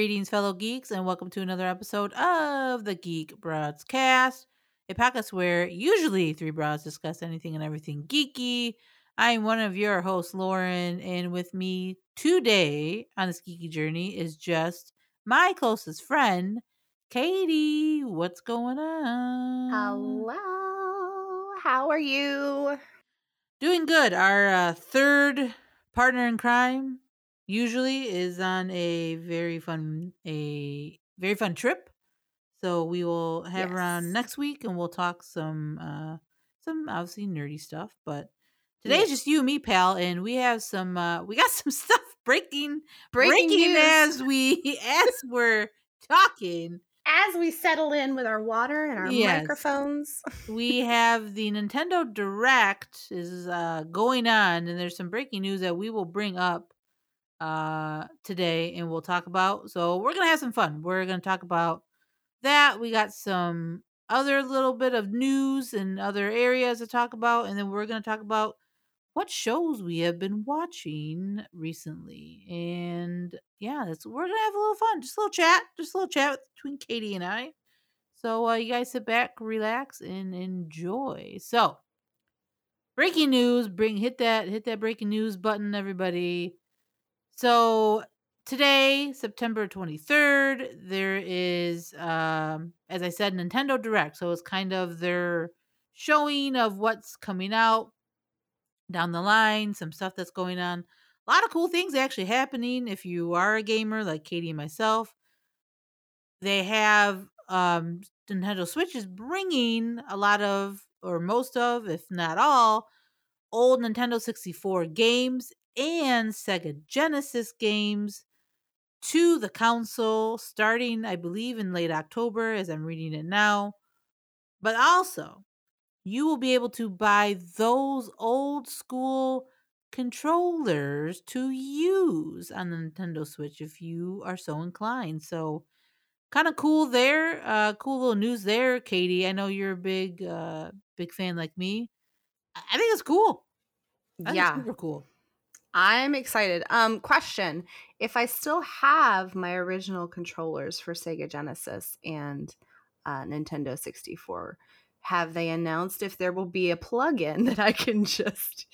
Greetings, fellow geeks, and welcome to another episode of the Geek Broads Cast, a podcast where usually three broads discuss anything and everything geeky. I am one of your hosts, Lauren, and with me today on this geeky journey is just my closest friend, Katie. What's going on? Hello. How are you? Doing good. Our uh, third partner in crime usually is on a very fun a very fun trip. So we will have her on next week and we'll talk some uh some obviously nerdy stuff, but today's Yes. just you and me, pal, and we have some uh we got some stuff breaking Breaking, news. as we as we're talking. As we settle in with our water and our Yes. microphones. we have the Nintendo Direct is uh, going on, and there's some breaking news that we will bring up uh, today, and we'll talk about. So we're gonna have some fun. We're gonna talk about that. We got some other little bit of news and other areas to talk about, and then we're gonna talk about what shows we have been watching recently. And yeah, that's we're gonna have a little fun, just a little chat, just a little chat between Katie and I. So uh, you guys sit back, relax, and enjoy. So breaking news, bring hit that hit that breaking news button, everybody. So today, September twenty third, there is, um, as I said, Nintendo Direct. So it's kind of their showing of what's coming out down the line, some stuff that's going on. A lot of cool things actually happening if you are a gamer like Katie and myself they have um Nintendo Switch is bringing a lot of or most of if not all old Nintendo 64 games and Sega Genesis games to the console starting I believe in late October as I'm reading it now but also you will be able to buy those old school controllers to use on the Nintendo Switch if you are so inclined so kind of cool there. Uh, cool little news there, Katie. I know you're a big, uh, big fan like me. I think it's cool. I think yeah. it's super cool. I'm excited. Um, question. If I still have my original controllers for Sega Genesis and uh, Nintendo 64, have they announced if there will be a plug-in that I can just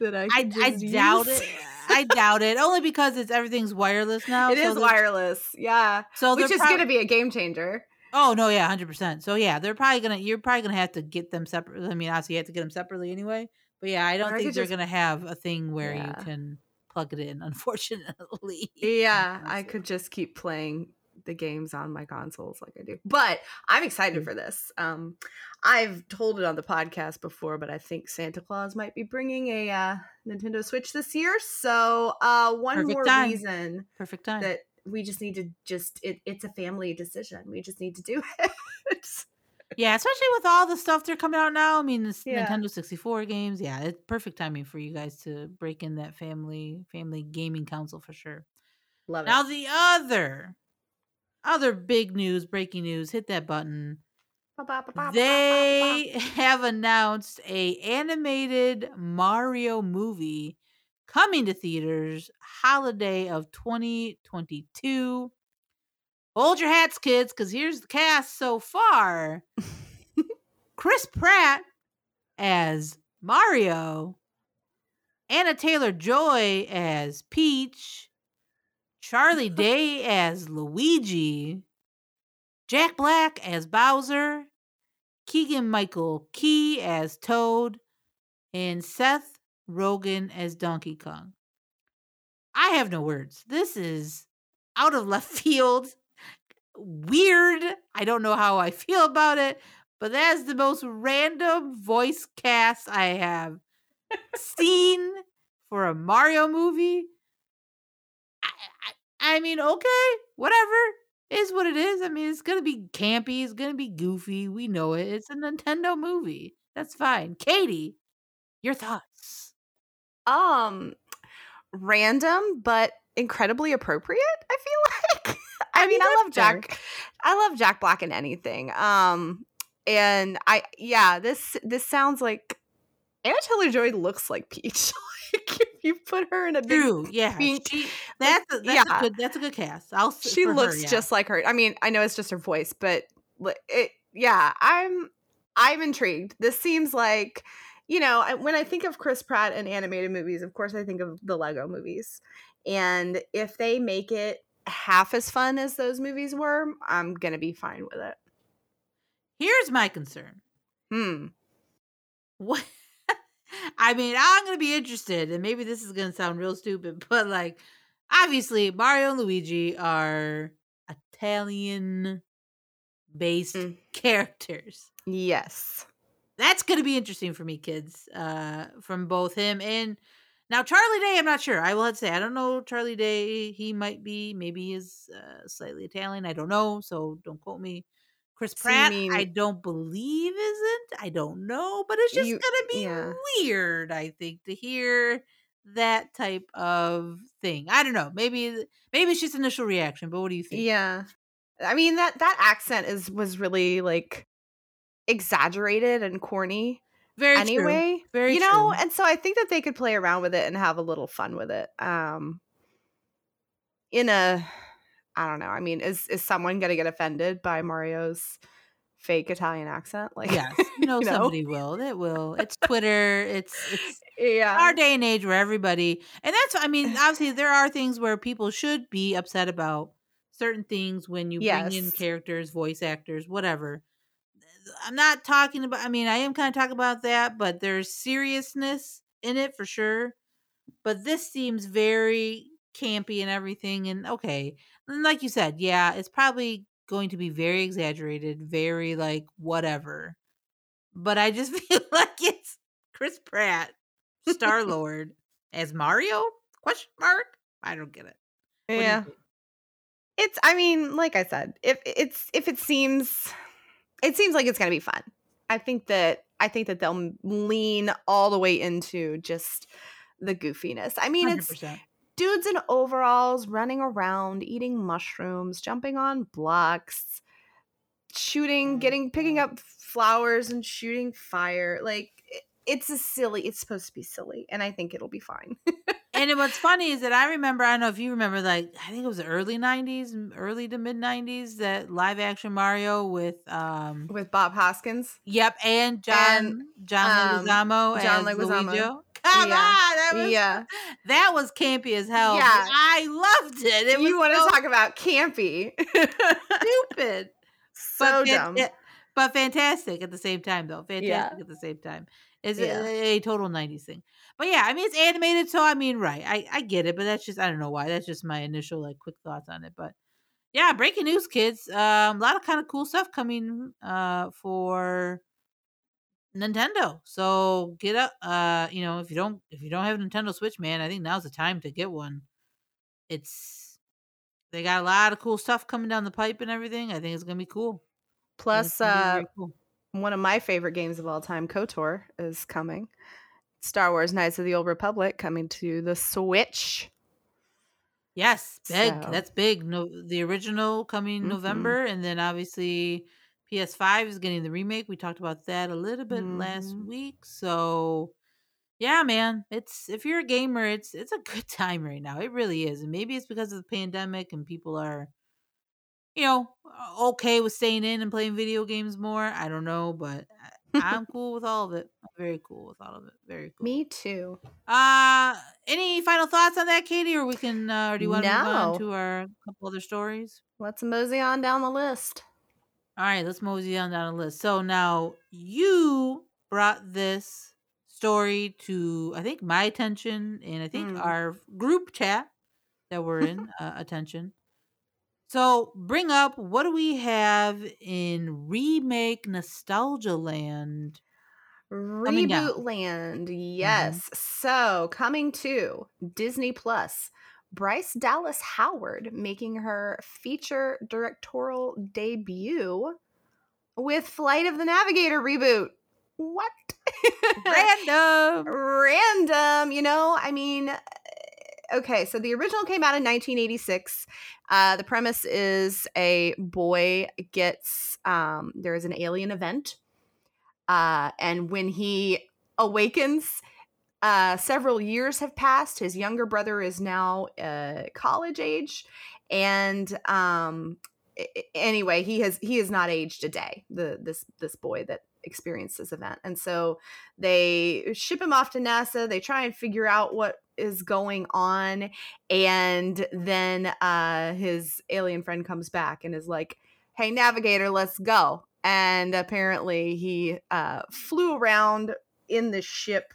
that I I, can I just doubt it. I doubt it. Only because it's everything's wireless now. It so is wireless, yeah, So which is prob- going to be a game changer. Oh no, yeah, hundred percent. So yeah, they're probably gonna. You're probably gonna have to get them separate. I mean, obviously you have to get them separately anyway. But yeah, I don't Or think they're just- gonna have a thing where Yeah. you can plug it in. Unfortunately. Yeah, I could just keep playing the games on my consoles like I do. But I'm excited Mm. for this. Um I've told it on the podcast before, but I think Santa Claus might be bringing a uh, Nintendo Switch this year. So, uh one Perfect more time. reason Perfect time. that we just need to just it, it's a family decision. We just need to do it. Yeah, especially with all the stuff they're coming out now. I mean, this Yeah. Nintendo 64 games. Yeah, it's perfect timing for you guys to break in that family family gaming console for sure. Love Now it. Now the other other big news, breaking news, hit that button. They have announced a animated Mario movie coming to theaters holiday of 2022. Hold your hats, kids, because here's the cast so far. Chris Pratt as Mario, Anya Taylor Joy as Peach, Charlie Day as Luigi, Jack Black as Bowser, Keegan Michael Key as Toad, and Seth Rogen as Donkey Kong. I have no words. This is out of left field, weird. I don't know how I feel about it, but that is the most random voice cast I have seen for a Mario movie. I, I, I mean, okay, whatever is what it is. I mean, it's gonna be campy. It's gonna be goofy. We know it. It's a Nintendo movie. That's fine. Katie, your thoughts? um random but incredibly appropriate i feel like i, mean i love jack i love jack black in anything um and i yeah this this sounds like anya taylor joy looks like peach like if you put her in a big True. Yeah. pink- She, that's a, that's yeah. a good that's a good cast. I'll she for her, looks yeah. just like her. I mean, I know it's just her voice, but it yeah, I'm I'm intrigued. This seems like you know, when I think of Chris Pratt and animated movies, of course I think of the Lego movies. And if they make it half as fun as those movies were, I'm going to be fine with it. Here's my concern. Hmm. What I mean, I'm gonna be interested, and maybe this is gonna sound real stupid, but like obviously Mario and Luigi are Italian based Mm. characters. Yes. That's gonna be interesting for me, kids. Uh from both him and now Charlie Day, I'm not sure. I will have to say I don't know Charlie Day. He might be, maybe he is uh, slightly Italian. I don't know, so don't quote me. Chris So you Pratt, mean- I don't believe isn't. I don't know, but it's just You- gonna be yeah. weird. I think to hear that type of thing. I don't know. Maybe maybe it's just initial reaction. But what do you think? Yeah. I mean that that accent is was really like exaggerated and corny Very true. anyway. Very you know, true. and so I think that they could play around with it and have a little fun with it. Um in a I don't know. I mean, is is someone going to get offended by Mario's fake Italian accent? Like Yes, you know you know? somebody will. It will. It's Twitter. It's it's yeah. our day and age where everybody and that's I mean, obviously there are things where people should be upset about certain things when you bring in characters, voice actors, whatever. I'm not talking about I mean, I am kind of talking about that, but there's seriousness in it for sure. But this seems very campy and everything and okay. And like you said, yeah, it's probably going to be very exaggerated, very like whatever. But I just feel like it's Chris Pratt, Star Lord, as Mario? Question mark? I don't get it. What yeah. It's I mean, like I said, if it's if it seems it seems like it's going to be fun. I think that I think that they'll lean all the way into just the goofiness. I mean, it's 100%. dudes in overalls running around, eating mushrooms, jumping on blocks, shooting, getting picking up flowers and shooting fire. Like it- it's a silly. It's supposed to be silly, and I think it'll be fine. And what's funny is that I remember, I don't know if you remember, like, I think it was the early 90s, early to mid 90s, that live action Mario with, um, With Bob Hoskins, yep, and John, John um, Leguizamo John Leguizamo. Luigi. Come Yeah. on, that was, yeah. that was campy as hell. Yeah. I loved it. It you want to so talk about campy? stupid. so but dumb. eh, but fantastic at the same time, though. Fantastic Yeah. at the same time. It's Yeah. a, a total '90s thing. But yeah, I mean, it's animated, so I mean, right? I I get it, but that's just I don't know why. That's just my initial like quick thoughts on it. But yeah, breaking news, kids. Um, a lot of kind of cool stuff coming uh for Nintendo. So get up. Uh, you know, if you don't if you don't have a Nintendo Switch, man, I think now's the time to get one. It's they got a lot of cool stuff coming down the pipe and everything. I think it's gonna be cool. I think it's Plus, uh, cool. one of my favorite games of all time, KOTOR, is coming. Star Wars: Knights of the Old Republic coming to the Switch. Yes, big. So- That's big. No, the original coming Mhm. November, and then obviously PS5 is getting the remake. We talked about that a little bit last Mhm. week. So, yeah, man, it's if you're a gamer, it's it's a good time right now. It really is, and maybe it's because of the pandemic and people are, you know, okay with staying in and playing video games more. I don't know, but I- I'm cool with all of it. I'm very cool with all of it. Very cool. Me too. Uh any final thoughts on that, Katie, or we can uh, or do you want to move on to our couple other stories? Let's mosey on down the list. All right, let's mosey on down the list. So now you brought this story to I think my attention and I think Mm. our group chat that we're in uh, attention. So bring up what do we have in remake nostalgia land? Reboot Land, mm-hmm. yes. So coming to Disney Plus, Bryce Dallas Howard making her feature directorial debut with Flight of the Navigator reboot. What? Random. Random, you know, I mean, okay, so the original came out in 1986. Uh, the premise is a boy gets, um, there is an alien event uh, and when he awakens, uh, several years have passed. His younger brother is now uh, college age, and um, anyway, he has he has not aged a day. The this this boy that experienced this event, and so they ship him off to NASA. They try and figure out what is going on, and then uh, his alien friend comes back and is like, "Hey, navigator, let's go." And apparently, he uh, flew around in the ship.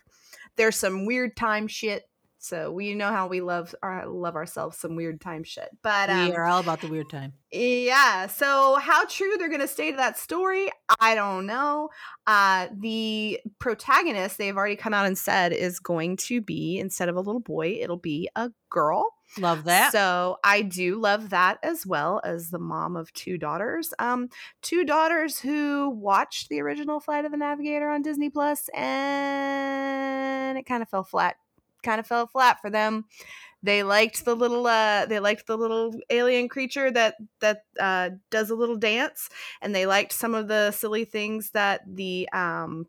There's some weird time shit so we know how we love our love ourselves some weird time shit. But um, we are all about the weird time. Yeah. So how true they're gonna stay to that story, I don't know. Uh the protagonist, they've already come out and said, is going to be instead of a little boy, it'll be a girl. Love that. So I do love that as well as the mom of two daughters. Um, two daughters who watched the original Flight of the Navigator on Disney Plus, and it kind of fell flat kind of fell flat for them. They liked the little uh they liked the little alien creature that that uh does a little dance and they liked some of the silly things that the um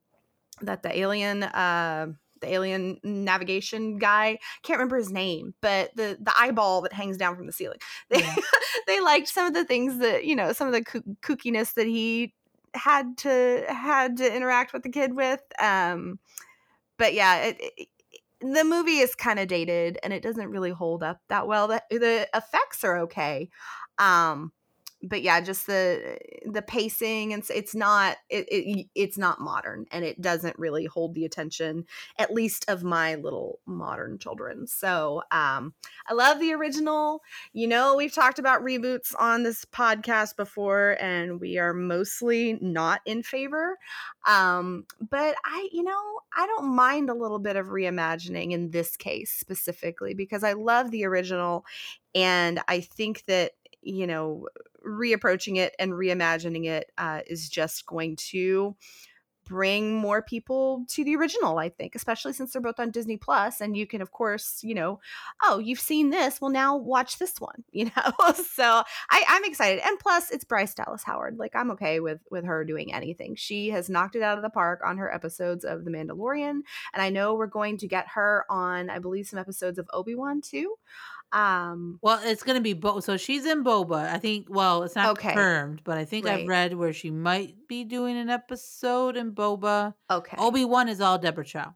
that the alien uh the alien navigation guy can't remember his name but the the eyeball that hangs down from the ceiling they yeah. they liked some of the things that you know some of the kookiness that he had to had to interact with the kid with um but yeah it, it, the movie is kind of dated and it doesn't really hold up that well. The, the effects are okay. Um, but yeah, just the the pacing and it's not it, it it's not modern and it doesn't really hold the attention at least of my little modern children. So um, I love the original. You know, we've talked about reboots on this podcast before, and we are mostly not in favor. Um, but I, you know, I don't mind a little bit of reimagining in this case specifically because I love the original, and I think that you know reapproaching it and reimagining it uh, is just going to bring more people to the original i think especially since they're both on disney plus and you can of course you know oh you've seen this? Well now watch this one you know? So I, i'm excited and plus it's bryce dallas howard like i'm okay with with her doing anything. She has knocked it out of the park on her episodes of the mandalorian and i know we're going to get her on i believe some episodes of obi-wan too um well it's gonna be both so she's in boba i think well it's not okay. confirmed but i think right. i've read where she might be doing an episode in boba okay obi-wan is all deborah chow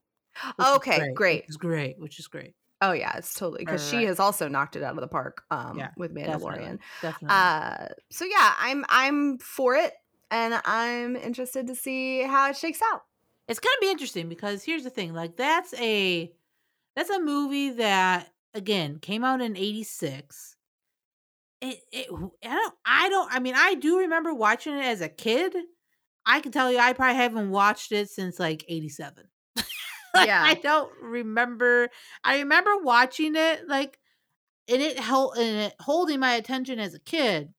okay great, great is great which is great oh yeah it's totally because right. she has also knocked it out of the park um yeah, with mandalorian definitely, definitely. uh so yeah i'm i'm for it and i'm interested to see how it shakes out it's gonna be interesting because here's the thing like that's a that's a movie that again came out in 86 it, it i don't i don't i mean i do remember watching it as a kid. I can tell you i probably haven't watched it since like 87 like, yeah. i don't remember i remember watching it like and it held and it holding my attention as a kid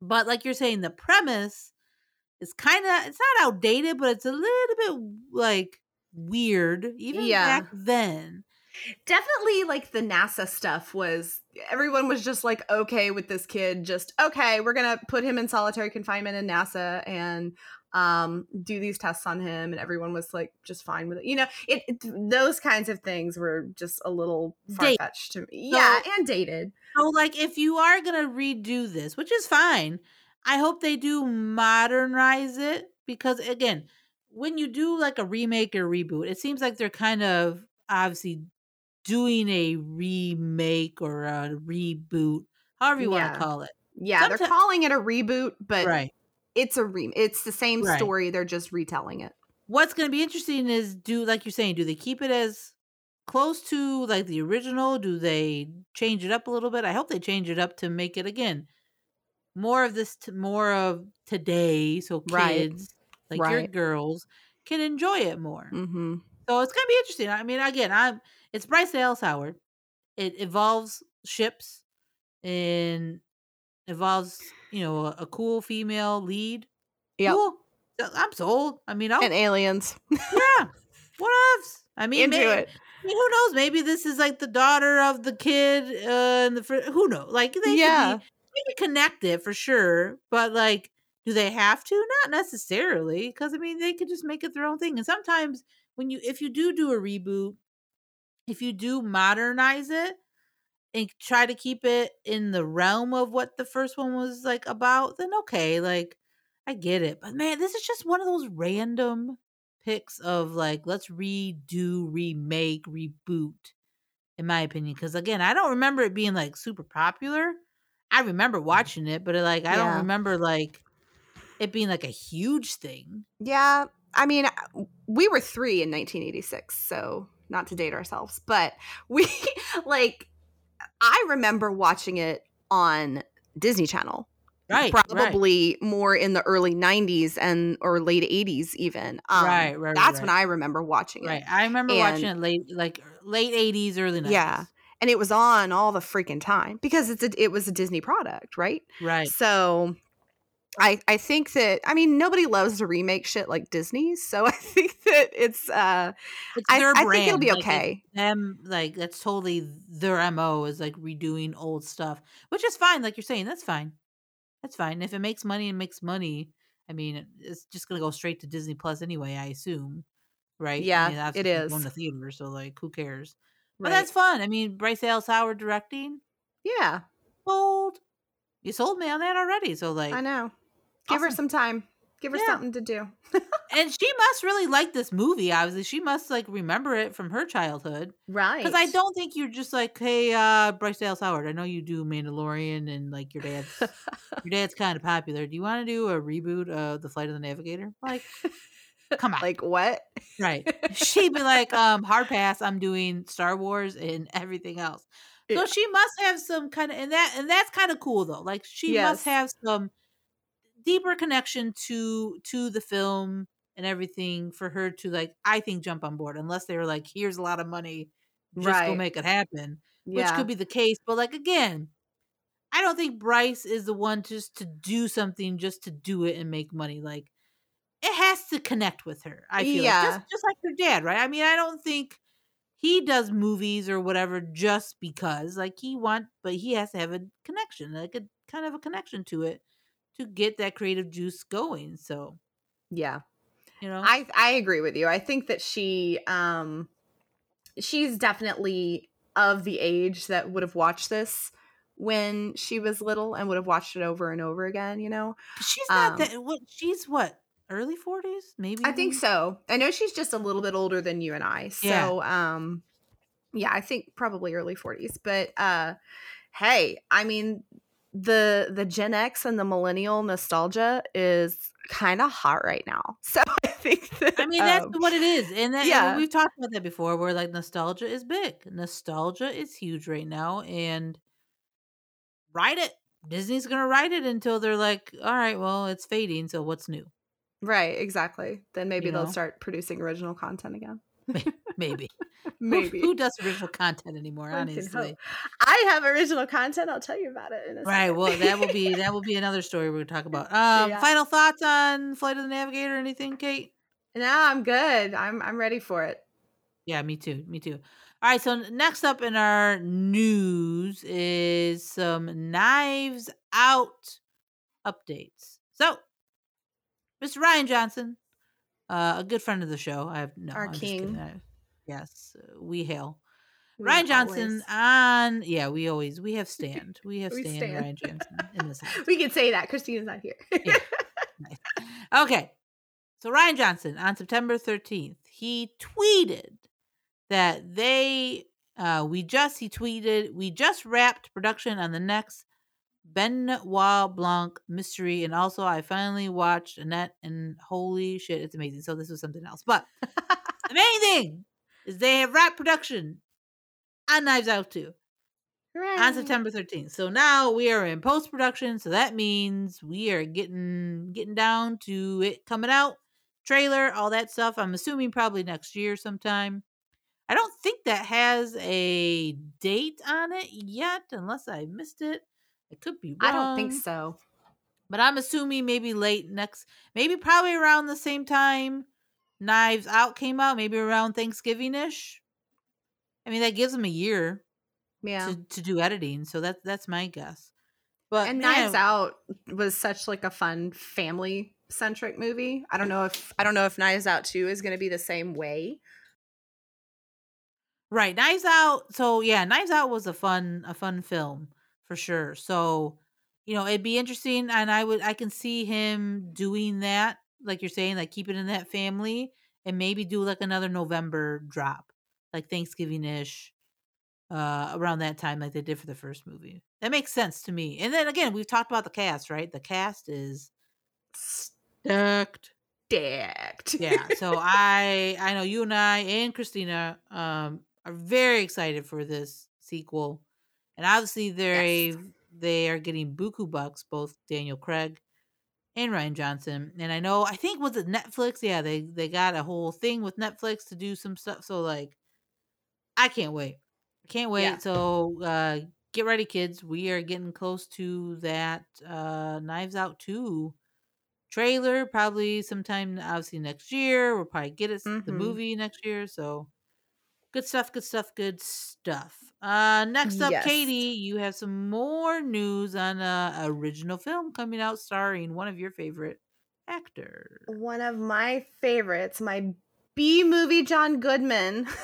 but like you're saying the premise is kind of it's not outdated but it's a little bit like weird even yeah. back then Definitely like the NASA stuff was everyone was just like okay with this kid just okay we're going to put him in solitary confinement in NASA and um do these tests on him and everyone was like just fine with it. You know, it, it those kinds of things were just a little far fetched to me. So, yeah, and dated. So like if you are going to redo this, which is fine, I hope they do modernize it because again, when you do like a remake or reboot, it seems like they're kind of obviously doing a remake or a reboot, however you yeah. want to call it. Yeah, Sometimes- they're calling it a reboot, but right. it's a re it's the same right. story, they're just retelling it. What's going to be interesting is do like you're saying, do they keep it as close to like the original? Do they change it up a little bit? I hope they change it up to make it again more of this, t- more of today, so kids right. like right. your girls can enjoy it more. Mm-hmm. So it's gonna be interesting. I mean, again, I'm it's Bryce Dallas Howard. It involves ships and involves, you know, a, a cool female lead. Yeah. Cool. I'm sold. I mean, I'll, and aliens. yeah. What else? I mean, into maybe, it. I mean, who knows? Maybe this is like the daughter of the kid. Uh, and the fr- who knows? Like they yeah, be, maybe connect it for sure. But like, do they have to? Not necessarily, because I mean, they could just make it their own thing. And sometimes when you, if you do do a reboot, if you do modernize it and try to keep it in the realm of what the first one was like about, then okay, like I get it. But man, this is just one of those random picks of like let's redo, remake, reboot in my opinion because again, I don't remember it being like super popular. I remember watching it, but like I Yeah. don't remember like it being like a huge thing. Yeah, I mean, uh, we were three in 1986, so not to date ourselves, but we like. I remember watching it on Disney Channel, Right. right. probably more in the early 90s and or late 80s, even. Um, Right, right, That's right. when I remember watching it. Right. I remember watching it late like late 80s, early 90s. Yeah. And it was on all the freaking time because it's a, it was a Disney product, right? Right. So I I think that I mean nobody loves to remake shit like Disney, so I think that it's uh It's I, I think it'll be like, okay. them like that's totally their MO is like redoing old stuff, which is fine. Like you're saying, that's fine. That's fine. If it makes money and makes money, I mean, it's just gonna go straight to Disney Plus anyway. I assume, right? I Yeah, mean, that's it going to theater, so like, who cares? But that's fun. I mean, Bryce Dallas Howard directing, yeah, sold. You sold me on that already. So like, I know. Give her some time. Give her Yeah. something to do. and she must really like this movie. Obviously, she must like remember it from her childhood. Right. Because I don't think you're just like, hey, uh, Bryce Dallas Howard. I know you do Mandalorian and like your dad's your dad's kind of popular. Do you want to do a reboot of The Flight of the Navigator? Like, come on, like what? right? She'd be like, um, hard pass. I'm doing Star Wars and everything else. So she must have some kind of and that and that's kind of cool though. Like she must have some deeper connection to to the film and everything for her to like I think jump on board unless they were like here's a lot of money just go Right. make it happen which Yeah. could be the case but like again I don't think Bryce is the one just to do something just to do it and make money like it has to connect with her I feel like Yeah. just just like her dad right I mean I don't think he does movies or whatever just because like he want but he has to have a connection like a kind of a connection to it to get that creative juice going so yeah. you know I I agree with you. I think that she um she's definitely of the age that would have watched this when she was little and would have watched it over and over again, you know. she's not um, that what she's what early 40s maybe I think so. I know she's just a little bit older than you and I. Yeah. So um yeah, I think probably early 40s. But uh hey, I mean the the Gen X and the millennial nostalgia is kind of hot right now. So I think that I mean that's um, what it is and that yeah. we've talked about that before where like nostalgia is big nostalgia is huge right now and ride it Disney's gonna ride it until they're like all right well it's fading so what's new Right, exactly. Then maybe You they'll know? start producing original content again. maybe Who- Maybe. who, does original content anymore can honestly. I have original content. I'll tell you about it in a Right. second. Well, that will be that will be another story we're gonna talk about. Um, Yeah. final thoughts on Flight of the Navigator? Anything, Kate? no, I'm good. I'm I'm ready for it. Yeah, me too. Me too. All right. So next up in our news is some Knives Out updates. So, Mr. Rian Johnson, uh, a good friend of the show. I have no. Our I'm king. Yes, uh, we hail We Rian Johnson always- on. Yeah, we always we have stand. We have We stand, stand. Rian Johnson in this house. we can say that. Christina's not here. Yeah. Okay. So Rian Johnson on September 13th, he tweeted that they uh we just he tweeted, we just wrapped production on the next Benoit Blanc mystery and also I finally watched Annette and holy shit, it's amazing. So this was something else. But the main thing is they have wrapped production on Knives Out 2 on September 13th. So now we are in post production. So that means we are getting getting down to it coming out, trailer, all that stuff. I'm assuming probably next year sometime. I don't think that has a date on it yet, unless I missed it. It could be wrong. I don't think so. But I'm assuming maybe late next, maybe probably around the same time Knives Out came out, maybe around Thanksgiving ish. I mean, that gives them a year Yeah. to, to do editing. So that's that's my guess. But and man, Knives Out was such like a fun family centric movie. I don't know if I don't know if Knives Out 2 is going to be the same way. Right, Knives Out. So yeah, Knives Out was a fun a fun film for sure. So you know it'd be interesting, and I would I can see him doing that, like you're saying, like keep it in that family, and maybe do like another November drop, like Thanksgiving ish, uh, around that time, like they did for the first movie. That makes sense to me. And then again, we've talked about the cast, right? The cast is stacked Stacked. yeah so i i know you and i and christina um are very excited for this sequel and obviously they Yes. they are getting buku bucks both daniel craig and rian johnson and i know i think was it netflix yeah they they got a whole thing with netflix to do some stuff so like i can't wait can't wait Yeah. so uh get ready kids we are getting close to that uh knives out 2 trailer probably sometime obviously next year. We'll probably get it the Mhm. movie next year. So good stuff, good stuff, good stuff. Uh next up, Yes. Katie, you have some more news on a original film coming out starring one of your favorite actors. One of my favorites, my B movie John Goodman.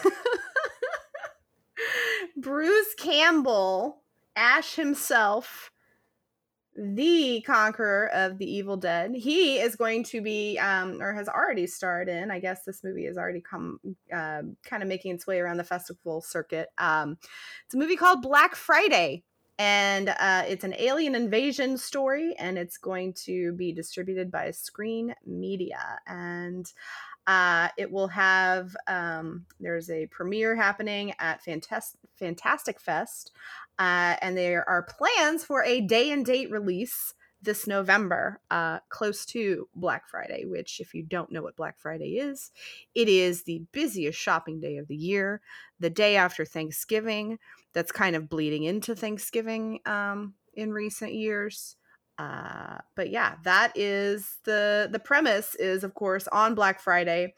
Bruce Campbell, Ash himself, the conqueror of the evil dead. He is going to be, um, or has already starred in. I guess this movie has already come, uh, kind of making its way around the festival circuit. Um, it's a movie called Black Friday, and uh, it's an alien invasion story, and it's going to be distributed by Screen Media, and uh, it will have um, there's a premiere happening at Fantastic Fantastic Fest, uh, and there are plans for a day and date release this November, uh, close to Black Friday. Which, if you don't know what Black Friday is, it is the busiest shopping day of the year, the day after Thanksgiving. That's kind of bleeding into Thanksgiving um, in recent years. Uh, but yeah, that is the the premise. Is of course on Black Friday,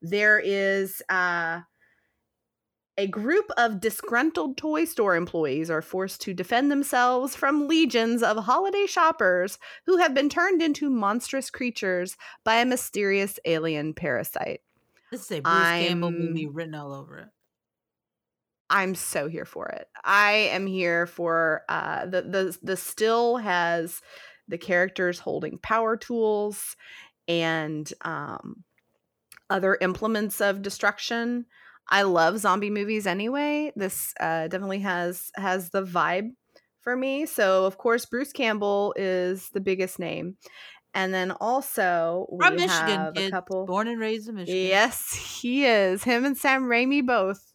there is uh, a group of disgruntled toy store employees are forced to defend themselves from legions of holiday shoppers who have been turned into monstrous creatures by a mysterious alien parasite. This is a Bruce Campbell I'm- movie written all over it. I'm so here for it. I am here for uh the the the still has the characters holding power tools and um other implements of destruction. I love zombie movies anyway. This uh definitely has has the vibe for me. So of course Bruce Campbell is the biggest name. And then also we From Michigan, have a couple Born and raised in Michigan. Yes, he is. Him and Sam Raimi both.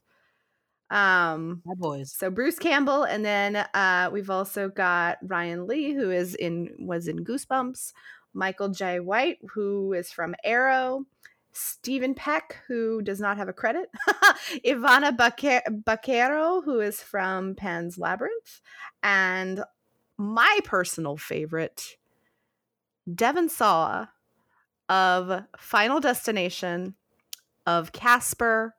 Um My boys. so Bruce Campbell, and then uh, we've also got Ryan Lee, who is in was in Goosebumps, Michael Jai White, who is from Arrow, Stephen Peck, who does not have a credit, Ivana Baque- Baquero, who is from Pan's Labyrinth, and my personal favorite, Devon Sawa of Final Destination, of Casper,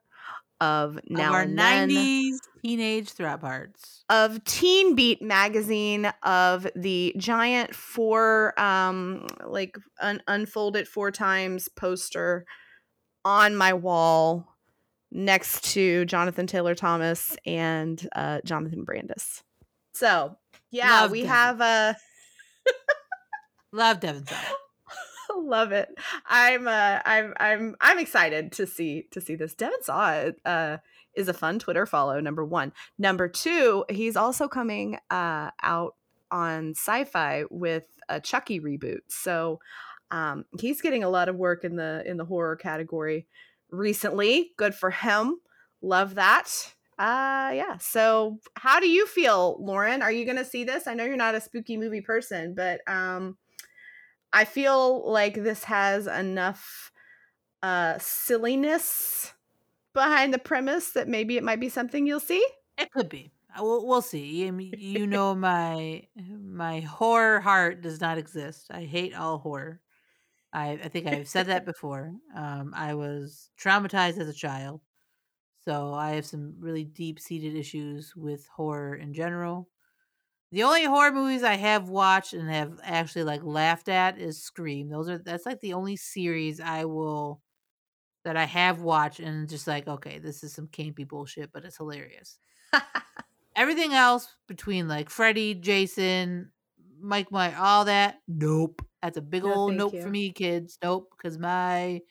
of Now of our '90s teenage throb hearts. of Teen Beat magazine of the giant four um like un- unfolded four times poster on my wall next to Jonathan Taylor Thomas and uh Jonathan Brandis. So, yeah, Love we Devon. have a Love Devon Sawa. love it. I'm uh I'm I'm I'm excited to see to see this. Devin Saw uh is a fun Twitter follow, number one. Number two, he's also coming uh out on Syfy with a Chucky reboot. So um he's getting a lot of work in the in the horror category recently. Good for him. Love that. Uh yeah. So how do you feel, Lauren? Are you gonna see this? I know you're not a spooky movie person, but um I feel like this has enough uh silliness behind the premise that maybe it might be something you'll see. It could be. Uh, We'll, we'll see. I mean, you know my my horror heart does not exist. I hate all horror. I I think I've said that before. Um, I was traumatized as a child, so I have some really deep seated issues with horror in general. The only horror movies I have watched and have actually like laughed at is Scream. Those are that's like the only series I will that I have watched and just like, okay, this is some campy bullshit, but it's hilarious. Everything else between like Freddy, Jason, Mike, Mike, all that, nope. That's a big No, old nope you. for me, kids. Nope, because my,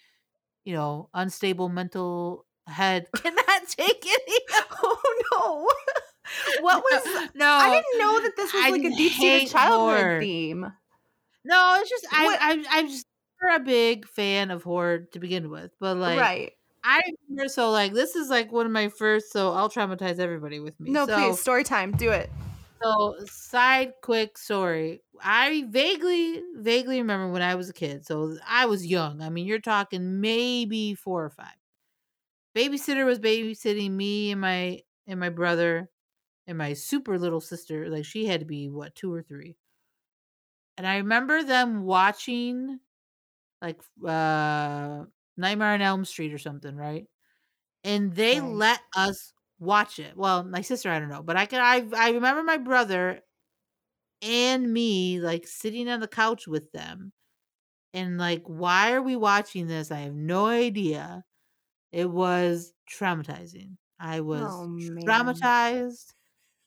you know, unstable mental head cannot take any. oh no. What was no? I didn't know that this was I like a deep seated childhood horror. theme. No, it's just I, What- I I'm just a big fan of horror to begin with, but like right. I remember so like this is like one of my first, so I'll traumatize everybody with me. No, so, please, story time. Do it. So side quick story. I vaguely vaguely remember when I was a kid. So I was young. I mean, you're talking maybe four or five. Babysitter was babysitting me and my and my brother and my super little sister. Like she had to be what two or three. And I remember them watching like uh Nightmare on Elm Street or something, right? And they let us watch it. Well, my sister, I don't know, but I can I I remember my brother and me like sitting on the couch with them. And like, why are we watching this? I have no idea. It was traumatizing. I was Oh, traumatized.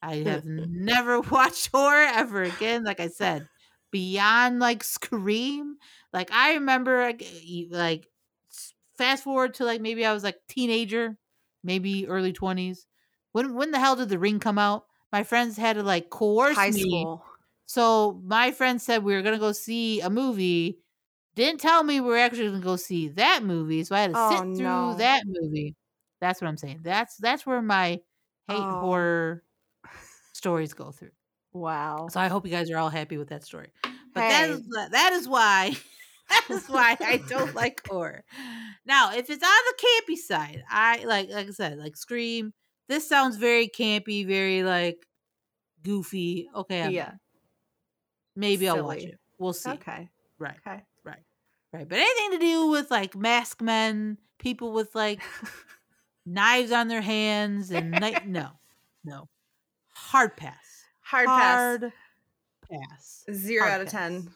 I have never watched horror ever again. Like I said, beyond like Scream. Like I remember, like, like fast forward to like maybe I was like teenager, maybe early twenties. When when the hell did the Ring come out? My friends had to like coerce High me. school. So my friend said we were gonna go see a movie. Didn't tell me we were actually gonna go see that movie. So I had to Oh, sit through no. that movie. That's what I'm saying. That's that's where my hate Oh. horror stories go through. Wow. So I hope you guys are all happy with that story. But that Hey. is that is why that is why I don't like horror. Now, if it's on the campy side, I like like I said, like Scream. This sounds very campy, very like goofy. Okay, I'm Yeah. maybe I'll watch it. We'll see. Okay. Right, Okay. right, right. But anything to do with like mask men, people with like knives on their hands, and night, no, no, hard pass. Hard pass. Hard pass. Zero Hard out of pass. ten.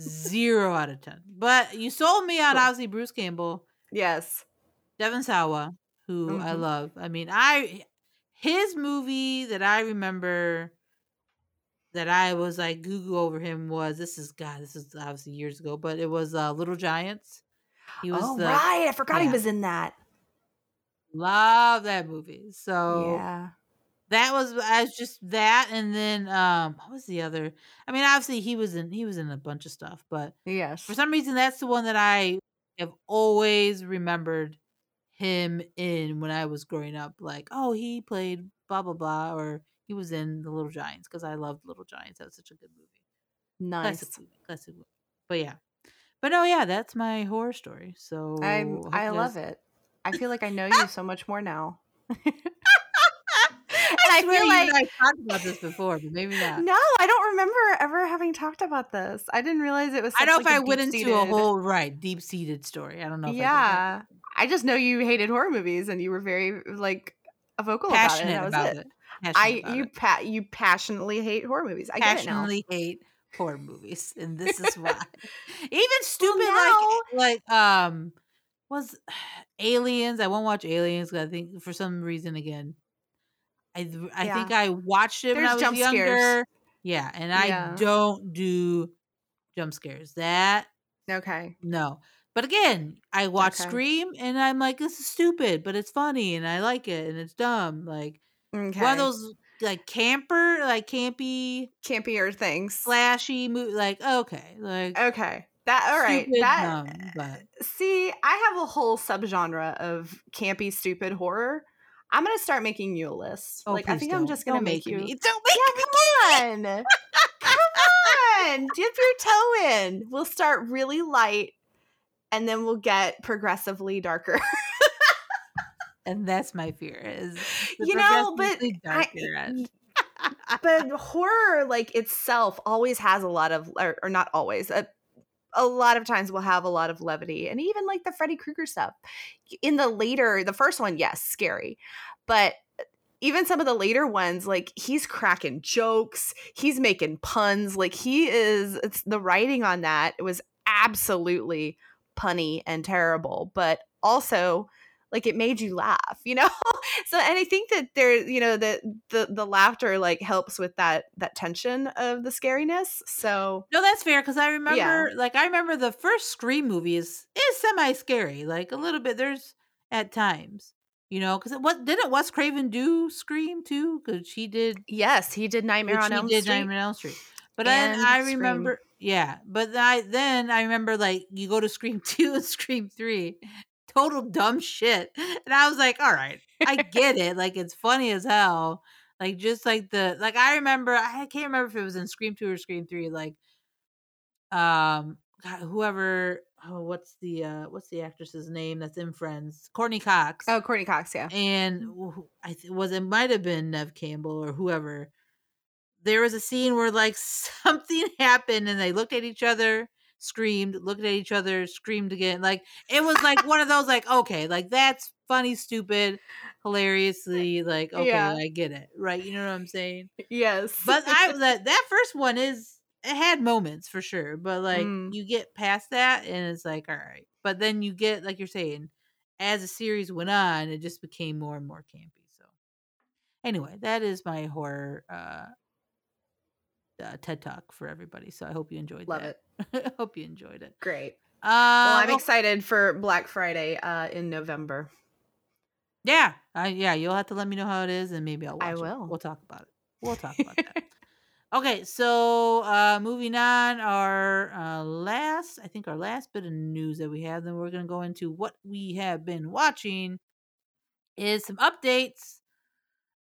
Zero out of ten. But you sold me on Cool. obviously Bruce Campbell, Yes. Devon Sawa, who I Mhm. love. I mean, I his movie that I remember that I was like Google over him was this is God, this is obviously years ago, but it was uh, Little Giants. He was oh the right, I forgot he was in that. love that movie. So yeah. That was as just that, and then um, what was the other? I mean, obviously he was in he was in a bunch of stuff, but Yes. for some reason that's the one that I have always remembered him in when I was growing up. Like, oh, he played blah blah blah, or he was in the Little Giants because I loved Little Giants. That was such a good movie, nice. classic movie, classic movie. But yeah, but oh yeah, that's my horror story. So I hope I love it. I feel like I know you so much more now. and I, I feel you like I talked about this before, but maybe not. no, I don't remember ever having talked about this. I didn't realize it was. I Such know if like I a went into a whole right deep seated story. I don't know. If I yeah, I just know you hated horror movies and you were very like vocal passionate about it. about that was it. I you it. pa- you passionately hate horror movies. I get it now. passionately hate horror movies, and this is why. Even stupid now- like like um was Aliens. I won't watch Aliens 'cause I think for some reason again, I I Yeah. think I watched it when I was younger. scares. Yeah, and Yeah. I don't do jump scares. That Okay. no. But again, I watch Okay. Scream and I'm like, this is stupid, but it's funny and I like it and it's dumb. Like Okay. one of those like camper, like campy, campier things. slashy movie. Like okay, like Okay. That all right. stupid, that dumb, but see, I have a whole subgenre of campy, stupid horror. I'm gonna start making you a list. oh, like I think I'm just gonna Don't make, you. me. Don't make Yeah, come on. come on. Dip your toe in. We'll start really light and then we'll get progressively darker. And that's my fear is You know, but I- but horror like itself always has a lot of or, or not always a, a lot of times will have a lot of levity and even like the freddy krueger stuff. In the later the first one yes scary but uh, even some of the later ones like he's cracking jokes he's making puns like he is it's the writing on that it was absolutely punny and terrible, but also like it made you laugh, you know? so and I think that there, you know, the the the laughter like helps with that that tension of the scariness. So No, that's fair because I remember like I remember the first Scream movie is is semi scary, like a little bit. There's at times. You know, because what didn't Wes Craven do Scream too? Because she did yes, he did Nightmare on he Elm did Street. Nightmare on Elm Street. But then I Scream. remember, yeah. But I then I remember like you go to Scream two and Scream three, total dumb shit, and I was like, all right, I get it. Like it's funny as hell. Like just like the like I remember I can't remember if it was in Scream two or Scream three. Like, um, God, whoever. Oh, what's the uh what's the actress's name that's in Friends? Courteney Cox Oh, Courteney Cox, yeah. and I th- was it might have been Neve Campbell or whoever. There was a scene where like something happened and they looked at each other, screamed, looked at each other, screamed again. Like it was like one of those like okay, like that's funny, stupid, hilariously like okay, Yeah. I get it, right? You know what I'm saying? Yes. But I that that first one is it had moments for sure, but like Mm. you get past that and it's like all right. But then you get like you're saying, as the series went on, it just became more and more campy. So anyway, that is my horror uh, uh TED talk for everybody. So I hope you enjoyed Love that. it. I hope you enjoyed it. Great. Uh, Well, I'm oh, excited for Black Friday uh in November. Yeah, I, yeah. You'll have to let me know how it is, and maybe I'll watch I it. will. We'll talk about it. We'll talk about that. Okay, so uh moving on, our uh last, I think our last bit of news that we have, then we're gonna go into what we have been watching is some updates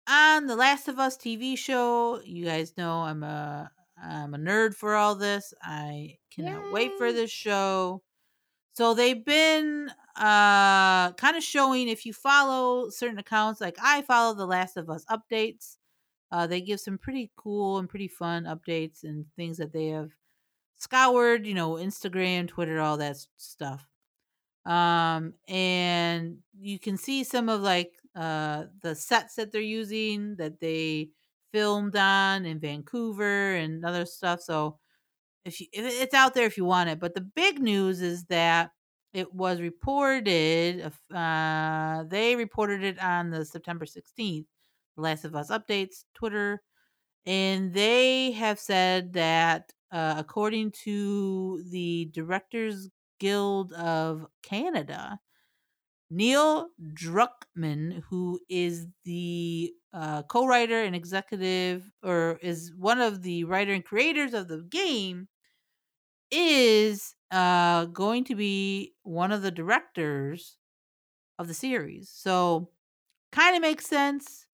on the Last of Us TV show. You guys know I'm a I'm a nerd for all this. I cannot wait for this show. So they've been uh kind of showing if you follow certain accounts like I follow the Last of Us updates. Uh they give some pretty cool and pretty fun updates and things that they have scoured, you know, Instagram, Twitter, all that stuff. Um and you can see some of like uh the sets that they're using that they filmed on in Vancouver and other stuff. So if you if it's out there if you want it. But the big news is that it was reported. Uh, they reported it on the September sixteenth. The Last of Us updates Twitter, and they have said that uh, according to the Directors Guild of Canada, Neil Druckmann, who is the uh, co-writer and executive, or is one of the writer and creators of the game, is uh, going to be one of the directors of the series. So, kind of makes sense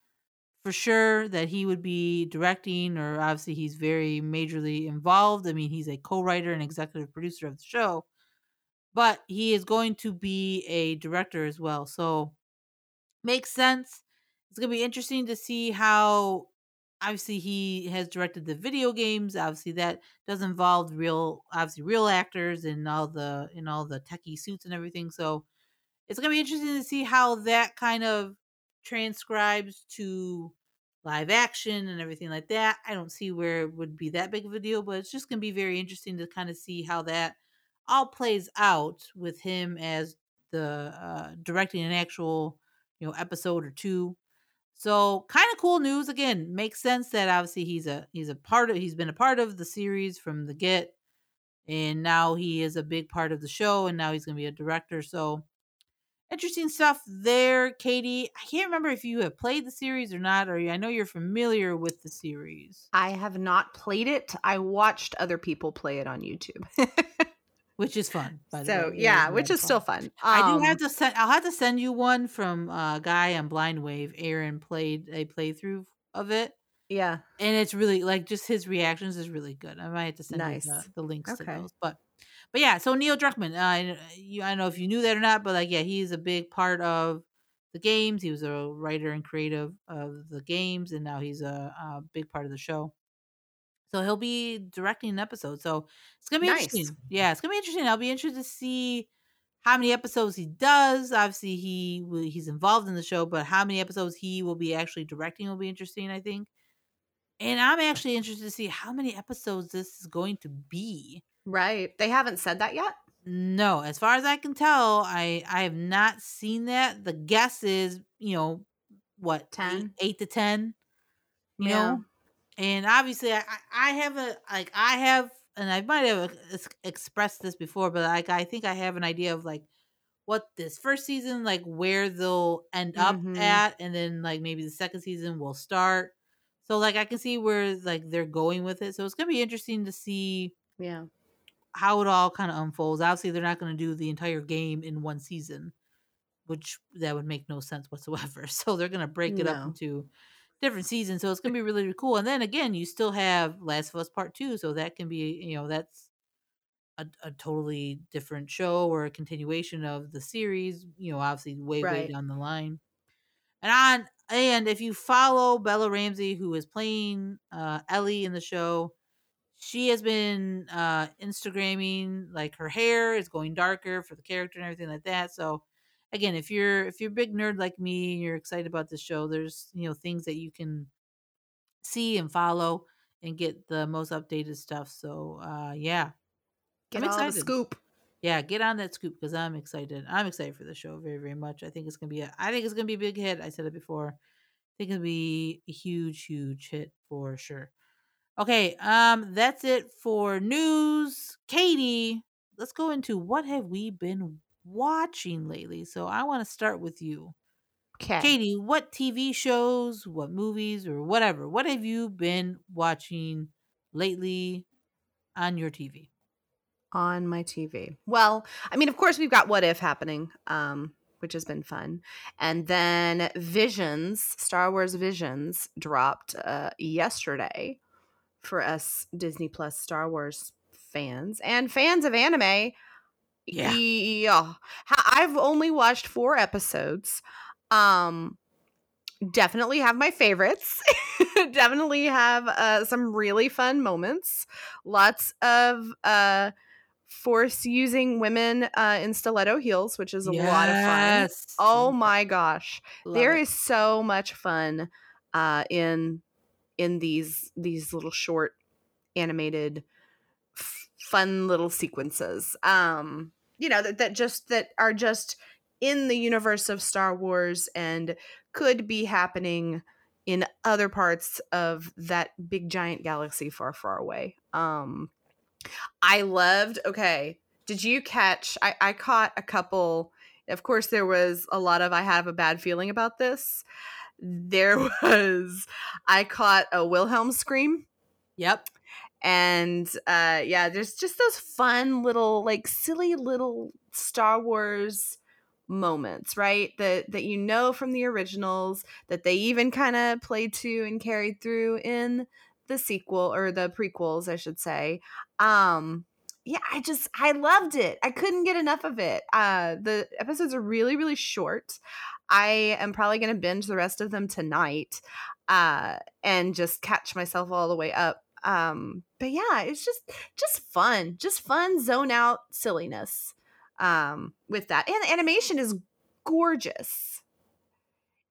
for sure that he would be directing, or obviously he's very majorly involved. I mean, he's a co-writer and executive producer of the show, but he is going to be a director as well. So makes sense. It's gonna be interesting to see how obviously he has directed the video games. Obviously that does involve real obviously real actors and all the in all the techie suits and everything. So it's gonna be interesting to see how that kind of transcribes to live action and everything like that. I don't see where it would be that big of a deal, but it's just gonna be very interesting to kind of see how that all plays out with him as the uh, directing an actual you know episode or two. So kind of cool news again. Makes sense that obviously he's a he's a part of he's been a part of the series from the get, and now he is a big part of the show, and now he's gonna be a director. So interesting stuff there, Katie. I can't remember if you have played the series or not, or I know you're familiar with the series, I have not played it. I watched other people play it on YouTube. which is fun. By the so. Yeah, which is of still fun. fun. I do Um, have to send. I'll have to send you one from a guy on Blind Wave. Aaron played a playthrough of it, Yeah. and it's really like just his reactions is really good. I might have to send Nice. you the, the links to those, but but yeah. So Neil Druckmann, uh, you I don't know if you knew that or not, but like yeah, he's a big part of the games. He was a writer and creative of the games, and now he's a, a big part of the show. So he'll be directing an episode. So it's gonna be Nice. interesting. Yeah, it's gonna be interesting. I'll be interested to see how many episodes he does. Obviously, he he's involved in the show, but how many episodes he will be actually directing will be interesting. I think. And I'm actually interested to see how many episodes this is going to be. Right. They haven't said that yet. No, as far as I can tell, I I have not seen that. The guess is, you know, what eight, eight to ten. You Yeah. know, and obviously, I I have a like I have, and I might have expressed this before, but like I think I have an idea of like what this first season, like where they'll end up Mhm. at, and then like maybe the second season will start. So like I can see where like they're going with it. So it's gonna be interesting to see Yeah. how it all kind of unfolds. Obviously, they're not going to do the entire game in one season, which that would make no sense whatsoever. So they're going to break it up into different seasons. So it's going to be really, really cool. And then again, you still have Last of Us Part Two, so that can be you know that's a, a totally different show or a continuation of the series. You know, obviously way way down the line. And on and if you follow Bella Ramsey, who is playing uh, Ellie in the show, she has been uh instagramming like her hair is going darker for the character and everything like that so again if you're if you're a big nerd like me and you're excited about the show there's you know things that you can see and follow and get the most updated stuff so uh yeah Get I'm excited. scoop. yeah get on that scoop because i'm excited i'm excited for the show very very much i think it's gonna be a i think it's gonna be a big hit i said it before i think it'll be a huge huge hit for sure Okay, um, that's it for news. Katie, let's go into what have we been watching lately. So I want to start with you. Okay. Katie, what TV shows, what movies, or whatever, what have you been watching lately on your TV? on my TV. Well, I mean, of course, we've got What If happening, um, which has been fun, and then Visions, Star Wars Visions, dropped uh, yesterday for us Disney Plus Star Wars fans and fans of anime. Yeah. yeah. I've only watched four episodes. Um, definitely have my favorites. definitely have uh, some really fun moments. Lots of uh force using women uh, in stiletto heels, which is a lot of fun. Oh my gosh, Love there it. is so much fun uh, in in these these little short animated fun little sequences. Um, you know that that just that are just in the universe of Star Wars and could be happening in other parts of that big giant galaxy far far away. Um, I loved. Okay, did you catch? I I caught a couple. Of course, there was a lot of I have a bad feeling about this. There was I caught a Wilhelm scream Yep. And uh yeah there's just those fun little like silly little star wars moments right that that you know from the originals that they even kind of played to and carried through in the sequel or the prequels i should say. Um yeah i just i loved it. I couldn't get enough of it. Uh the episodes are really really short. I am probably going to binge the rest of them tonight uh and just catch myself all the way up um but yeah it's just just fun just fun zone out silliness um with that and the animation is gorgeous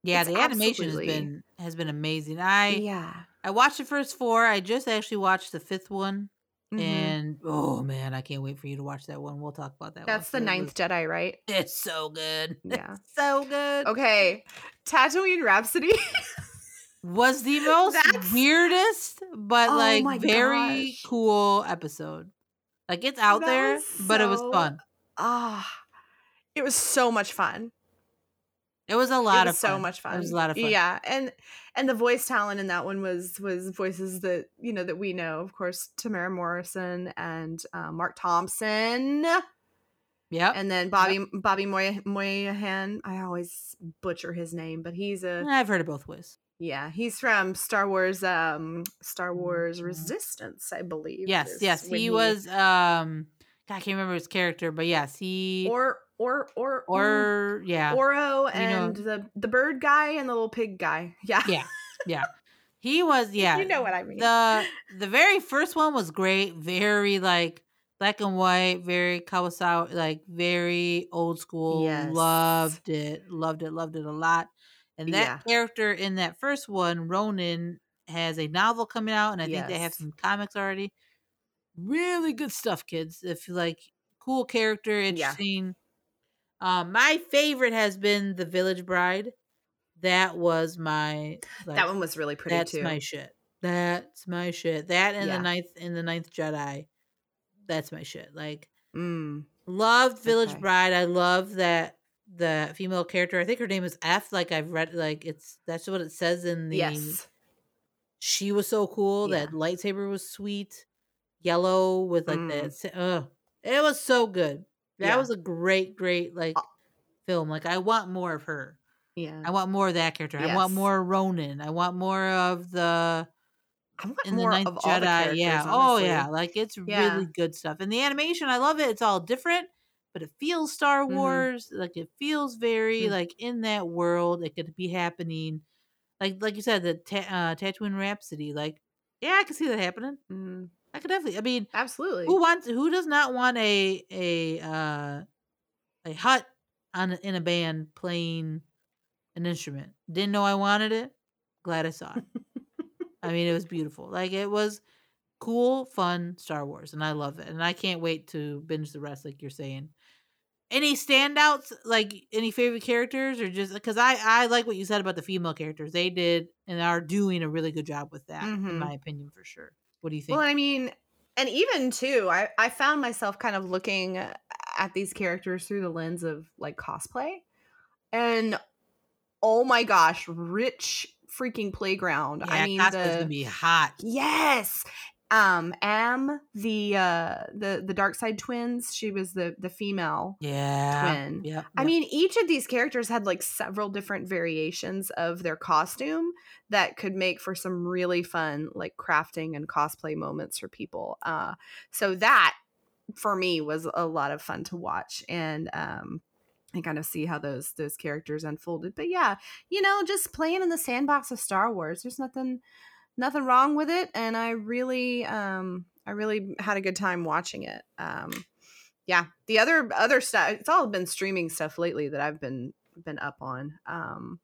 Yeah, It's the animation has been has been amazing. I yeah I watched the first four. I just actually watched the fifth one. Mhm. And oh man, I can't wait for you to watch that one. We'll talk about that. that's the one. It ninth was- jedi right It's so good. Yeah. So good. okay tatooine rhapsody Was the most That's- weirdest, but Oh like very gosh. cool episode. Like it's out That there, was but it was fun. ah it was so much fun It was a lot it of was fun. so much fun. It was a lot of fun. Yeah, and and the voice talent in that one was was voices that you know that we know, of course, Temuera Morrison and uh, Mark Thompson, Yeah, and then Bobby Bobby Moy- Moynihan. I always butcher his name, but he's a I've heard it both ways. Yeah, he's from Star Wars. Um, Star Wars Mhm. Resistance, I believe. Yes, yes. when He was um God, I can't remember his character, but yes, he or or or or yeah. Oro You know- and the the bird guy and the little pig guy. Yeah, Yeah. yeah. He was yeah. you know what I mean. the the very first one was great very like black and white very Kawasawa like very old school Yes. loved it loved it loved it a lot and that Yeah. character in that first one ronin has a novel coming out and i think they have some comics already really good stuff kids if you like cool character, Yeah. interesting. Um, my favorite has been the Village Bride. That was my like, that one was really pretty that's too. my shit. That's my shit. That and Yeah. the ninth in the ninth Jedi. That's my shit. Like Mm. loved Village Okay. Bride. I love that the female character. I think her name is F. Like I've read like it's that's what it says in the Yes. she was so cool. Yeah. That lightsaber was sweet. Yellow with like Mm. that. Ugh. It was so good. That Yeah. was a great, great like Uh film. Like I want more of her. Yeah. I want more of that character. I want more Ronin. I want more of the I want in the more Ninth of all the Jedi. characters. Yeah. Oh yeah. Like it's Yeah. really good stuff. And the animation, I love it. It's all different, but it feels Star Mhm. Wars. Like it feels very Mm. like in that world. It could be happening. Like like you said, the ta- uh, Tatooine Rhapsody. Like yeah, I can see that happening. Mm, I could definitely. I mean, absolutely. who wants? Who does not want a a uh, a Hutt on in a band playing an instrument? Didn't know I wanted it. Glad I saw it. I mean, it was beautiful. Like it was cool, fun Star Wars, and I love it. And I can't wait to binge the rest, like you're saying. Any standouts, like any favorite characters, or just because I I like what you said about the female characters. They did and are doing a really good job with that, in Mhm. my opinion, for sure. What do you think? Well, I mean, and even too, I I found myself kind of looking at these characters through the lens of like cosplay, and oh my gosh, rich freaking playground. yeah, I mean, the gonna be hot. yes, um, Am the uh the the Dark Side twins. She was the the female. Yeah, twin. Yep. I mean, each of these characters had like several different variations of their costume that could make for some really fun, like crafting and cosplay moments for people. Uh, so that for me was a lot of fun to watch and um, and kind of see how those those characters unfolded. But yeah, you know, just playing in the sandbox of Star Wars. There's nothing nothing wrong with it, and I really um, I really had a good time watching it. Um, yeah the other other stuff it's all been streaming stuff lately that i've been been up on um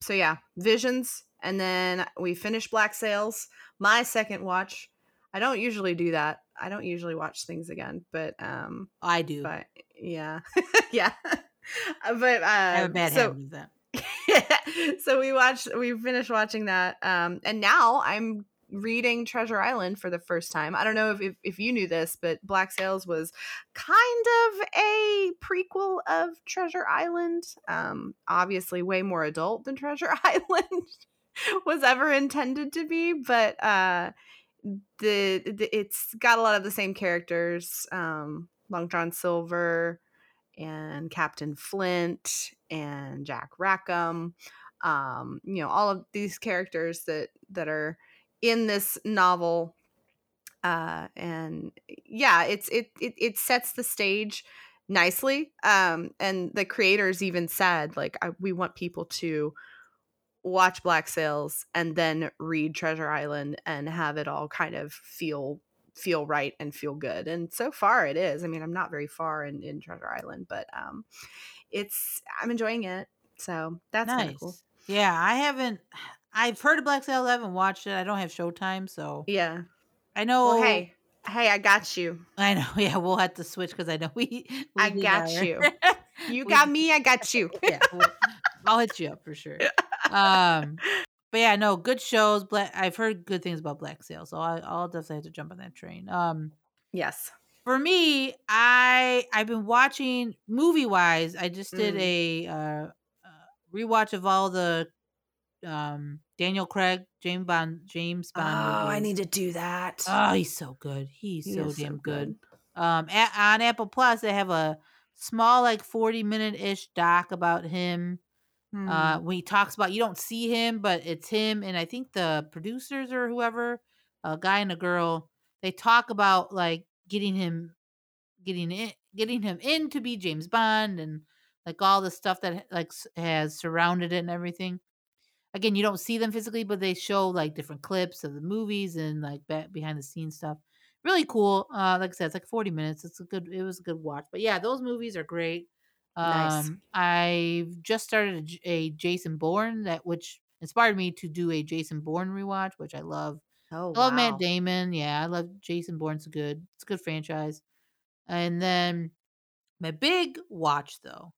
so yeah visions and then we finished black sails my second watch i don't usually do that i don't usually watch things again but um I do. but yeah yeah but uh I have a bad so, habit with that. so we watched we finished watching that um and now i'm reading treasure island for the first time i don't know if, if, if you knew this but black sails was kind of a prequel of treasure island um obviously way more adult than treasure island was ever intended to be but uh the, the it's got a lot of the same characters um long john silver and Captain Flint and Jack Rackham. Um, you know, all of these characters that that are in this novel. Uh, and yeah, it's it, it it sets the stage nicely. Um, and the creators even said like I, we want people to watch Black Sails and then read Treasure Island and have it all kind of feel feel right and feel good and so far it is i mean i'm not very far in, in treasure island but um it's i'm enjoying it so that's nice. cool Yeah, I haven't. I've heard of Black Sails. I haven't watched it. I don't have Showtime, so yeah I know. well hey hey i got you I know. Yeah, we'll have to switch because I know we. we I got our- you. you got me i got you yeah, we'll- I'll hit you up for sure. Um, but yeah, no, good shows. Black. I've heard good things about Black Sails, so I, I'll definitely have to jump on that train. Um, yes for me, I I've been watching movie wise. I just did Mm. a uh, rewatch of all the um Daniel Craig, James Bond, James Bond. movies. I need to do that Oh, he's so good. He's He so is so damn good. good. Um, a- on Apple Plus, they have a small, like forty minute ish doc about him. Hmm. Uh, when he talks about, you don't see him, but it's him, and I think the producers or whoever, a guy and a girl, they talk about like getting him, getting it, getting him in to be James Bond, and like all the stuff that like has surrounded it and everything again, you don't see them physically, but they show like different clips of the movies and like behind the scenes stuff. Really cool. Uh, like I said, it's like 40 minutes. It's a good. It was a good watch. But yeah, those movies are great. Um, Nice. I've just started a Jason Bourne that which inspired me to do a Jason Bourne rewatch, which I love. oh I love wow. Matt Damon. Yeah, I love Jason Bourne's a good. It's a good franchise. And then my big watch though,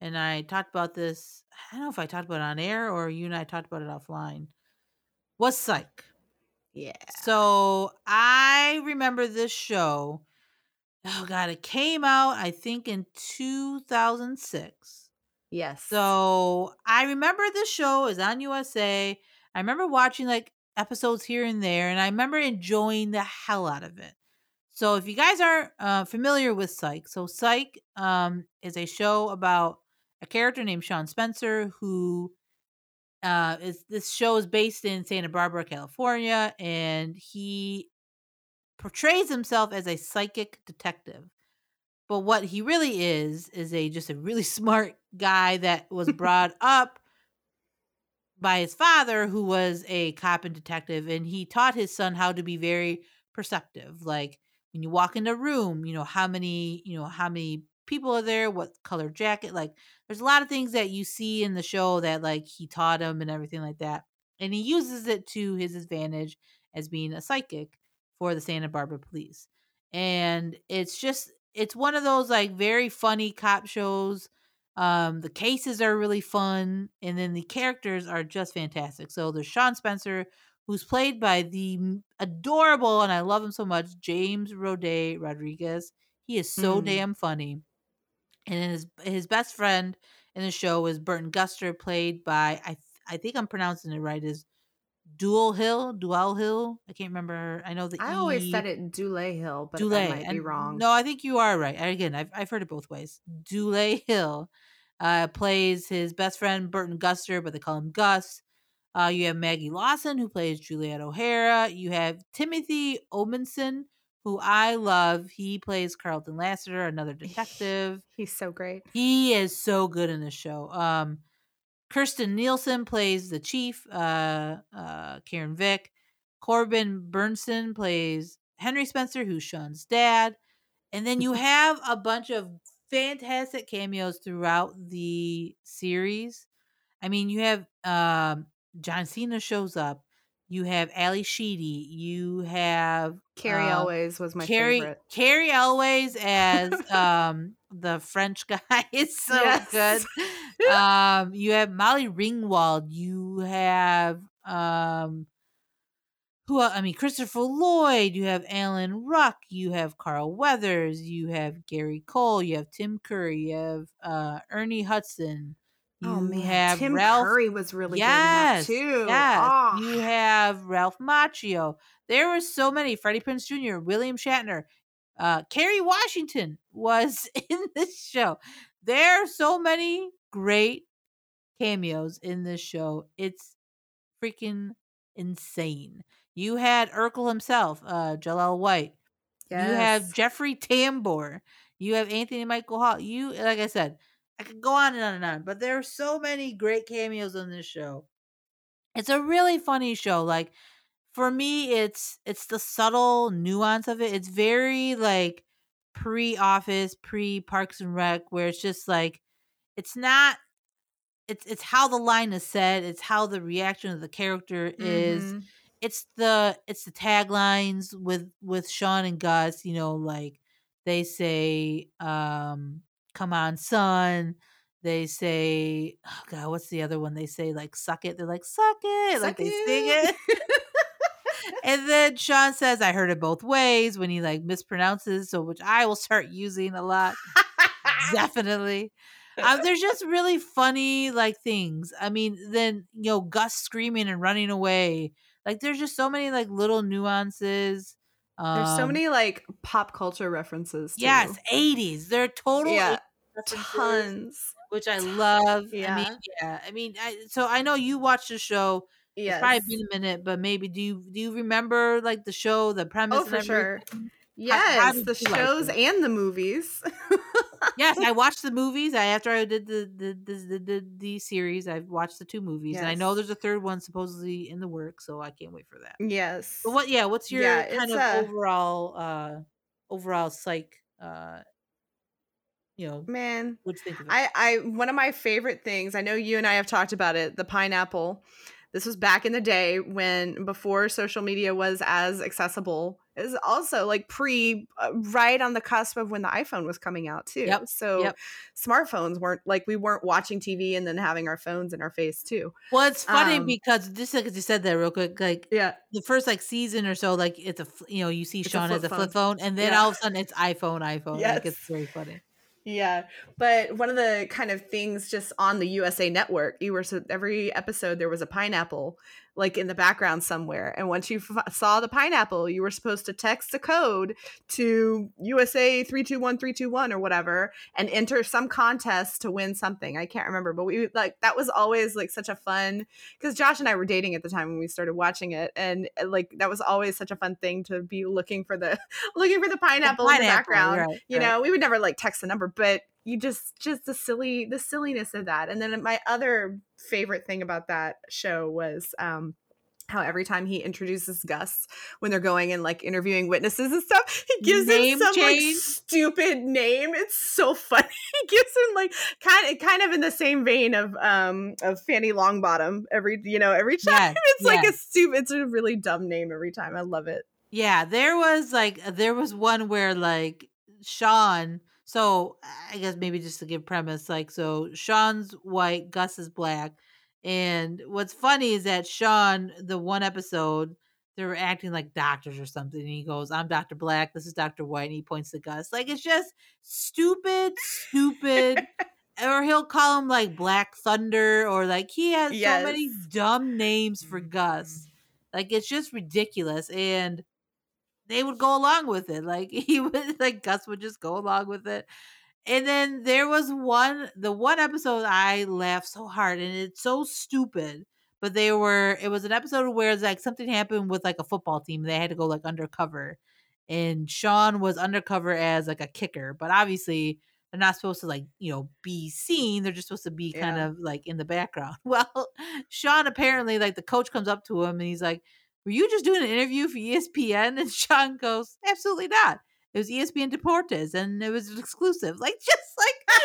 and I talked about this. I don't know if I talked about it on air or you and I talked about it offline. Was Psych. Yeah. So I remember this show. Oh god, it came out I think in 2006. Yes. So I remember this show is on USA. I remember watching like episodes here and there, and I remember enjoying the hell out of it. So if you guys aren't uh, familiar with Psych, so Psych um, is a show about a character named Sean Spencer who uh, is this show is based in Santa Barbara, California, and he portrays himself as a psychic detective. But what he really is is a just a really smart guy that was brought up by his father who was a cop and detective and he taught his son how to be very perceptive like when you walk in a room you know how many you know how many people are there what color jacket like there's a lot of things that you see in the show that like he taught him and everything like that and he uses it to his advantage as being a psychic for the santa barbara police and it's just it's one of those like very funny cop shows um, the cases are really fun, and then the characters are just fantastic. So there's Sean Spencer, who's played by the adorable, and I love him so much, James Roday Rodriguez. He is so Mm. damn funny. And his his best friend in the show is Burton Guster, played by I th- I think I'm pronouncing it right is Dual Hill, Dual Hill. I can't remember. I know the I always E- said it Dule Hill, but Dule. that might be wrong. No, I think you are right. Again, I've I've heard it both ways. Dule Hill uh, plays his best friend Burton Guster, but they call him Gus. Uh, you have Maggie Lawson who plays Juliet O'Hara. You have Timothy Omundson, who I love. He plays Carlton Lassiter, another detective. He's so great. He is so good in this show. Um, Kirsten Nelson plays the chief, uh, uh, Karen Vick. Corbin Bernsen plays Henry Spencer, who's Sean's dad. And then you have a bunch of fantastic cameos throughout the series. I mean, you have um, John Cena shows up. You have Ally Sheedy. You have Cary Elwes was my Cary favorite. Cary Elwes as um the French guy is so Yes. good. Um you have Molly Ringwald, you have um who I mean Christopher Lloyd, you have Alan Ruck, you have Carl Weathers, you have Gary Cole, you have Tim Curry, you have uh Ernie Hudson. You oh man, have Tim Ralph Curry was really yes, good in that too. Yes. Ah. You have Ralph Macchio. There were so many. Freddie Prinze Jr., William Shatner, uh, Kerry Washington was in this show. There are so many great cameos in this show. It's freaking insane. You had Urkel himself, uh, Jaleel White. You have Jeffrey Tambor. You have Anthony Michael Hall. You, like I said, I could go on and on and on, but there are so many great cameos on this show. It's a really funny show. Like for me, it's it's the subtle nuance of it. It's very like pre-office, pre-Parks and Rec, where it's just like it's not. It's it's how the line is said. It's how the reaction of the character is Mhm. it's the it's the taglines with with Sean and Gus, you know, like they say, um, come on, son. They say, oh god, what's the other one? They say like suck it. They're like, suck it. like Suck they sing it. and then Sean says, I heard it both ways when he like mispronounces, so which I will start using a lot. Definitely. Um, there's just really funny like things. I mean, then you know, Gus screaming and running away. Like there's just so many like little nuances. There's so Um, many like pop culture references. Too. Yes, 80s. They're total yeah, tons. which I love. I Yeah. mean, yeah. I mean, I, so I know you watched the show. It's probably been a minute, but maybe do you do you remember like the show, the premise? Oh, for sure. Yes, how did the you like shows and the movies. yes, I watched the movies. I after I did the the the the, the, series, I've watched the two movies, and I know there's a third one supposedly in the works, so I can't wait for that. yes. But what? Yeah, what's your Yeah, kind of uh, overall uh overall psych? Uh, you know, Man, you think of it? I, I one of my favorite things. I know you and I have talked about it. The pineapple. This was back in the day when before social media was as accessible Was also like pre, uh, right on the cusp of when the iPhone was coming out too. Yep, So yep. smartphones weren't like we weren't watching TV and then having our phones in our face too. Well, it's funny Um, because just like you said that real quick, like Yeah. the first like season or so, like it's a you know you see It's Sean flip has a flip phone. phone, and then Yeah. all of a sudden it's iPhone, iPhone. Like it's very funny. Yeah, but one of the kind of things just on the USA Network, you were so every episode there was a pineapple like in the background somewhere, and once you f- saw the pineapple, you were supposed to text a code to USA three two one three two one or whatever, and enter some contest to win something. I can't remember, but we like that was always like such a fun because Josh and I were dating at the time when we started watching it, and uh, like that was always such a fun thing to be looking for the looking for the pineapple, in the background right, you right. know we would never like text the number but you just just the silly the silliness of that and then my other favorite thing about that show was um how every time he introduces Gus when they're going and like interviewing witnesses and stuff, he gives Name him some like stupid name. It's so funny. he gives him like kind of kind of in the same vein of um of Fanny Longbottom every you know every time. Yes, it's like a stupid, it's a really dumb name every time. I love it. Yeah, there was like there was one where like Sean. So I guess maybe just to give premise, like so Sean's white, Gus is black, and what's funny is that Sean, the one episode, they were acting like doctors or something. And he goes, "I'm Doctor Black. This is Doctor White," and he points to Gus. Like it's just stupid, stupid. or he'll call him like Black Thunder, or like he has so many dumb names for Gus. Mm-hmm. Like it's just ridiculous, and they would go along with it. Like he would, like Gus would just go along with it. And then there was one, the one episode I laughed so hard, and it's so stupid. But they were, it was an episode where it's like something happened with like a football team. They had to go like undercover, and Sean was undercover as like a kicker. But obviously, they're not supposed to like you know be seen. They're just supposed to be kind Yeah. of like in the background. Well, Sean apparently like the coach comes up to him and he's like, "Were you just doing an interview for ESPN?" And Sean goes, "Absolutely not. It was ESPN Deportes, and it was an exclusive." Like just like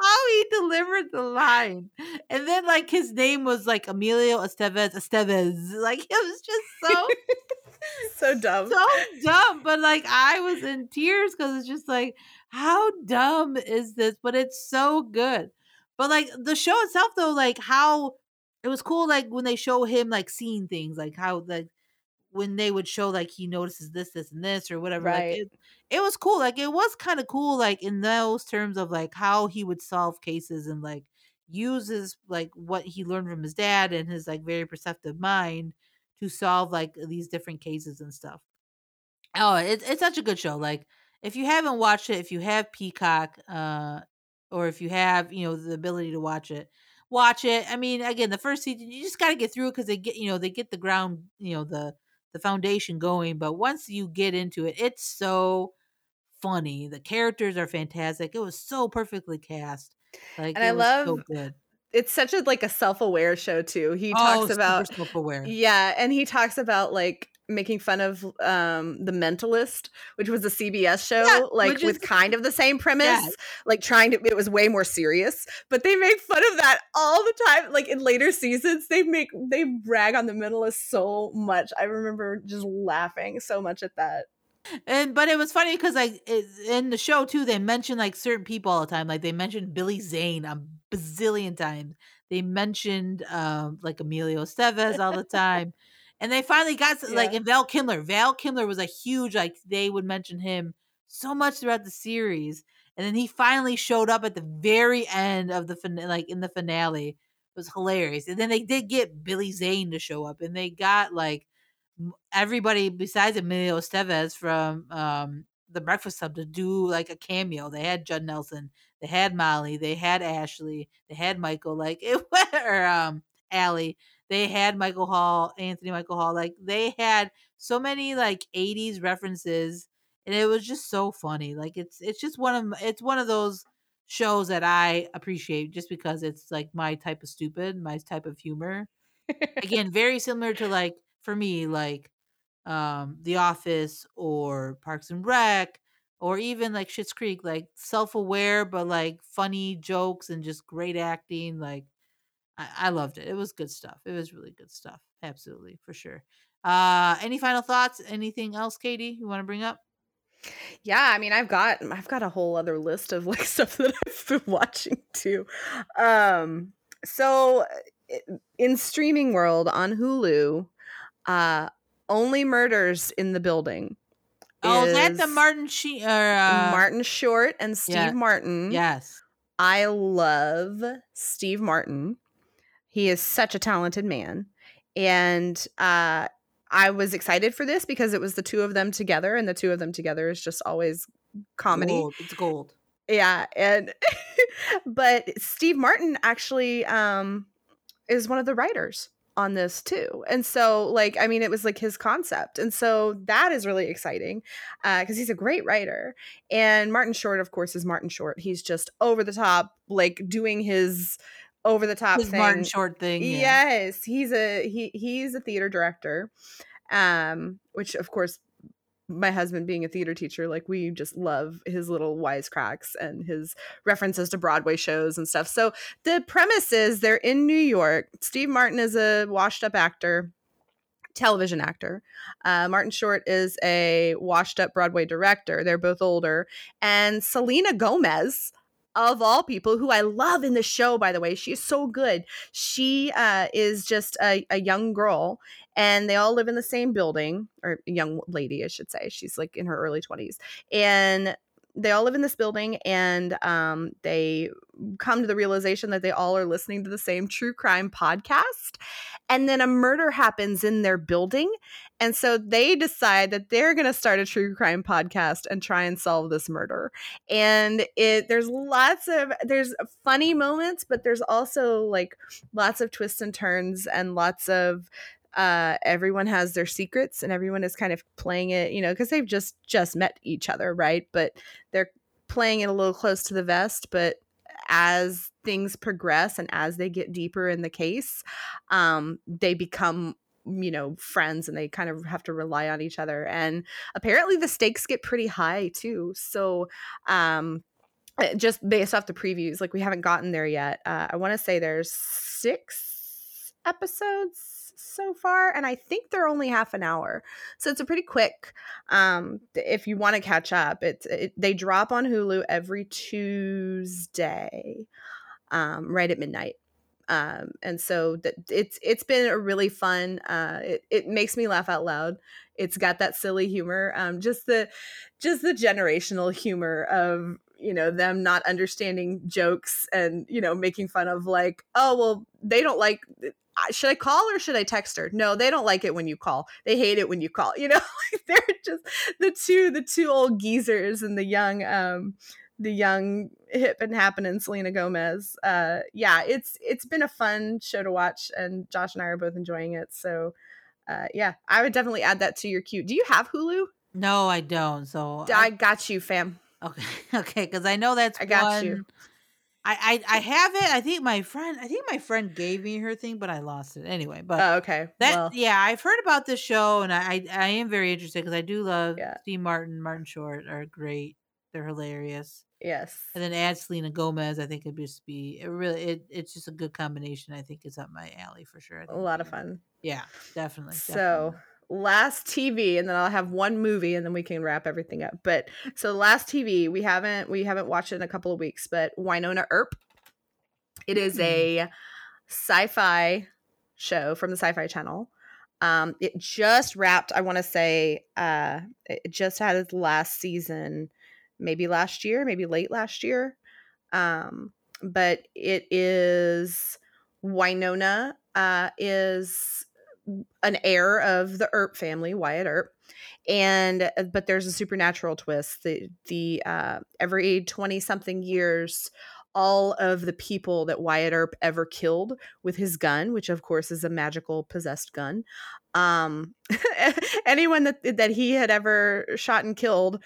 how he delivered the line, and then like his name was like Emilio Estevez Estevez. Like it was just so so dumb. so dumb, but like I was in tears because it's just like, how dumb is this? But it's so good. But like the show itself, though, like how it was cool, like when they show him like seeing things, like how like when they would show like he notices this, this, and this, or whatever. Right. Like it, it was cool. Like it was kind of cool, like in those terms of like how he would solve cases and like uses like what he learned from his dad and his like very perceptive mind to solve like these different cases and stuff. Oh, it's it's such a good show. Like if you haven't watched it, if you have Peacock, uh, or if you have you know the ability to watch it, watch it. I mean, again, the first season you just got to get through it because they get you know they get the ground you know the the foundation going. But once you get into it, it's so funny. The characters are fantastic. It was so perfectly cast. Like And I was so love good. it's such a like a self-aware show too. He oh, talks super about self-aware. yeah, and he talks about like making fun of um the mentalist which was a cbs show Yeah, like with is- kind of the same premise Yes. like trying to it was way more serious but they make fun of that all the time like in later seasons they make they brag on the mentalist so much i remember just laughing so much at that And but it was funny because like it, in the show too, they mention like certain people all the time. Like they mentioned Billy Zane a bazillion times. They mentioned um like Emilio Estevez all the time. And they finally got s- like Yeah. and Val Kilmer. Val Kilmer was a huge like they would mention him so much throughout the series. And then he finally showed up at the very end of the fin- like in the finale. It was hilarious. And then they did get Billy Zane to show up and they got like everybody besides Emilio Estevez from um the Breakfast Club to do like a cameo. They had Judd Nelson, they had Molly, they had Ashley, they had Michael, like it or um Ally. They had Michael Hall, Anthony Michael Hall. Like they had so many like 80s references and it was just so funny. Like it's it's just one of it's one of those shows that I appreciate just because it's like my type of stupid, my type of humor again very similar to like for me like um the office or parks and rec or even like Schitt's Creek like self-aware but like funny jokes and just great acting like I, I loved it it was good stuff it was really good stuff absolutely for sure. Uh, any final thoughts? Anything else, Katie? You want to bring up? Yeah, I mean, I've got I've got a whole other list of like stuff that I've been watching too. Um, so in streaming world on Hulu, uh, only murders in the building. Oh, is that the Martin She or uh, Martin Short and Steve yeah. Martin? Yes, I love Steve Martin. He is such a talented man, and uh, I was excited for this because it was the two of them together, and the two of them together is just always comedy. Gold. It's gold. Yeah, and but Steve Martin actually um is one of the writers on this too. And so like I mean it was like his concept. And so that is really exciting uh cuz he's a great writer. And Martin Short of course is Martin Short. He's just over the top like doing his over the top his thing. Martin Short thing. Yeah. Yes, he's a he he's a theater director. Um which of course my husband being a theater teacher, like we just love his little wisecracks and his references to Broadway shows and stuff. So the premise is they're in New York. Steve Martin is a washed up actor, television actor. Uh, Martin Short is a washed up Broadway director. They're both older. And Selena Gomez, of all people who I love in the show, by the way. She's so good. She uh, is just a, a young girl, and they all live in the same building, or young lady, I should say. She's like in her early 20s. And they all live in this building and um, they come to the realization that they all are listening to the same true crime podcast and then a murder happens in their building and so they decide that they're going to start a true crime podcast and try and solve this murder and it there's lots of there's funny moments but there's also like lots of twists and turns and lots of uh, everyone has their secrets and everyone is kind of playing it, you know, because they've just just met each other, right? But they're playing it a little close to the vest. But as things progress and as they get deeper in the case, um, they become you know friends and they kind of have to rely on each other and apparently the stakes get pretty high too so um uh, just based off the previews like we haven't gotten there yet uh, i want to say there's six episodes so far and i think they're only half an hour so it's a pretty quick um if you want to catch up it's it, they drop on hulu every tuesday um right at midnight um and so that it's it's been a really fun uh it, it makes me laugh out loud it's got that silly humor um just the just the generational humor of you know them not understanding jokes and you know making fun of like oh well they don't like should I call or should I text her? No, they don't like it when you call. They hate it when you call. You know, they're just the two the two old geezers and the young um the young hip and happening Selena Gomez. Uh yeah, it's it's been a fun show to watch and Josh and I are both enjoying it. So uh yeah, I would definitely add that to your queue. Do you have Hulu? No, I don't. So I, I got you, fam. Okay, okay, because I know that's I got one, you. I, I I have it. I think my friend I think my friend gave me her thing, but I lost it anyway. But Oh, okay. that well, yeah, I've heard about this show, and I I, I am very interested because I do love Yeah. Steve Martin, Martin Short are great. They're hilarious, yes. and then add Selena Gomez. I think it'd just be it really it, it's just a good combination. I think it's up my alley for sure. A lot of fun. Yeah, definitely. So definitely. last TV, and then I'll have one movie, and then we can wrap everything up. But so last TV, we haven't we haven't watched it in a couple of weeks, but Wynonna Earp. It is Hmm. a sci-fi show from the Syfy Channel. Um, it just wrapped. I want to say uh, it just had its last season, maybe last year, maybe late last year. Um, but it is Wynonna uh, is an heir of the Earp family, Wyatt Earp, and uh, but there's a supernatural twist. The the uh, every twenty something years, all of the people that Wyatt Earp ever killed with his gun, which of course is a magical possessed gun, um, anyone that that he had ever shot and killed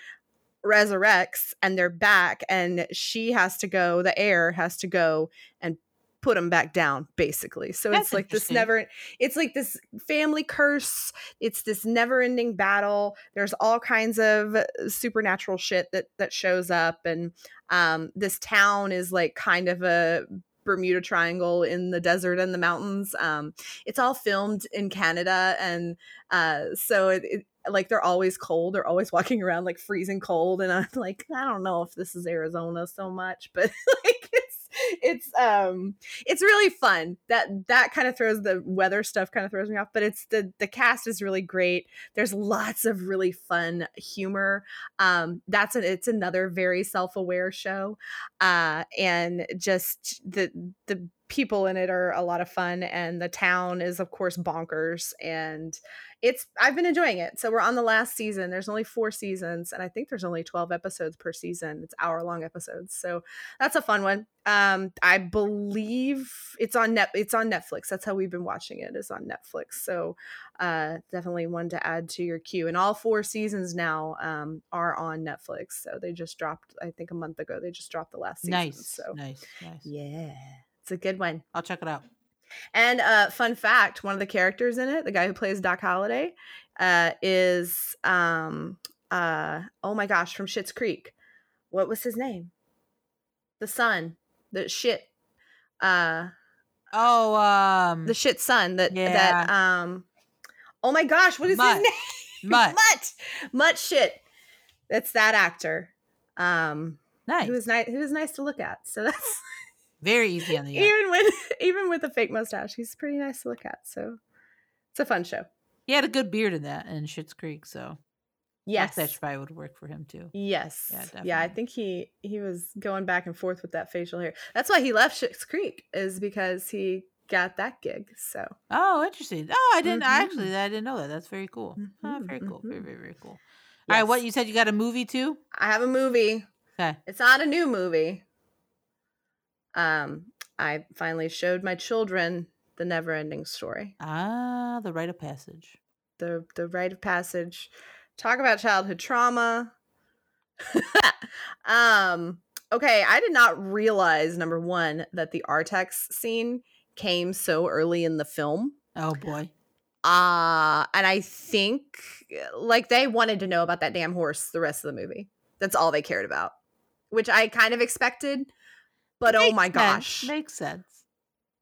resurrects and they're back and she has to go the heir has to go and put them back down basically. So That's it's like this never it's like this family curse. It's this never ending battle. There's all kinds of supernatural shit that that shows up and um this town is like kind of a Bermuda Triangle in the desert and the mountains. Um, it's all filmed in Canada, and uh, so it, it like they're always cold. They're always walking around like freezing cold, and I'm like, I don't know if this is Arizona so much, but like it's it's um it's really fun. That that kind of throws the weather stuff kind of throws me off, but it's the the cast is really great. There's lots of really fun humor. Um, that's an it's another very self aware show, uh, and just the the people in it are a lot of fun and the town is of course bonkers and it's I've been enjoying it. So we're on the last season. There's only 4 seasons and I think there's only 12 episodes per season. It's hour long episodes. So that's a fun one. Um I believe it's on net it's on Netflix. That's how we've been watching it is on Netflix. So uh definitely one to add to your queue. And all 4 seasons now um are on Netflix. So they just dropped I think a month ago. They just dropped the last season. Nice. So nice. Nice. yeah. It's a good one. I'll check it out. And uh, fun fact: one of the characters in it, the guy who plays Doc Holliday, uh, is um uh oh my gosh from Schitt's Creek. What was his name? The son, the shit, uh, Oh, um, the shit son that Yeah. that um. Oh my gosh, what is Mutt. his name? Mutt. Mutt. Mutt Schitt. That's that actor. Um, nice. he was nice. He was nice to look at. So that's Very easy on the eye. even with even with a fake mustache, he's pretty nice to look at. So it's a fun show. He had a good beard in that in Schitt's Creek, so Yes. mustache probably would work for him too. Yes. Yeah, Yeah, I think he he was going back and forth with that facial hair. That's why he left Schitt's Creek is because he got that gig. So Oh, interesting. Oh, I didn't. I Mhm. actually, I didn't know that. That's very cool. Ah, Mhm, very cool. Very, mhm. very, very cool. All right, what you said? You got a movie too? I have a movie. Okay. It's not a new movie. Um, I finally showed my children the never ending story. Ah, The Rite of Passage. The the rite of passage. Talk about childhood trauma. um, okay, I did not realize number one that the Artax scene came so early in the film. Oh boy. Uh and I think like they wanted to know about that damn horse the rest of the movie. That's all they cared about. Which I kind of expected. But oh Makes my sense. gosh. makes sense.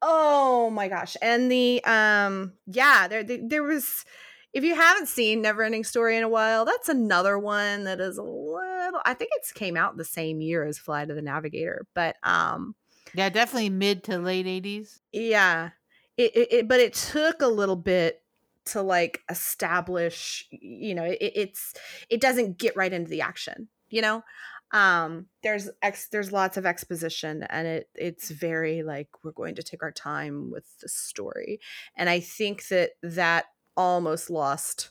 Oh my gosh. And the um yeah, there there, there was if you haven't seen Neverending Story in a while, that's another one that is a little I think it's came out the same year as Flight of the Navigator, but um Yeah, definitely mid to late eighties. yeah. It, it, it but it took a little bit to like establish you know it, it's it doesn't get right into the action you know um there's ex there's lots of exposition and it it's very like we're going to take our time with the story. And i think that that almost lost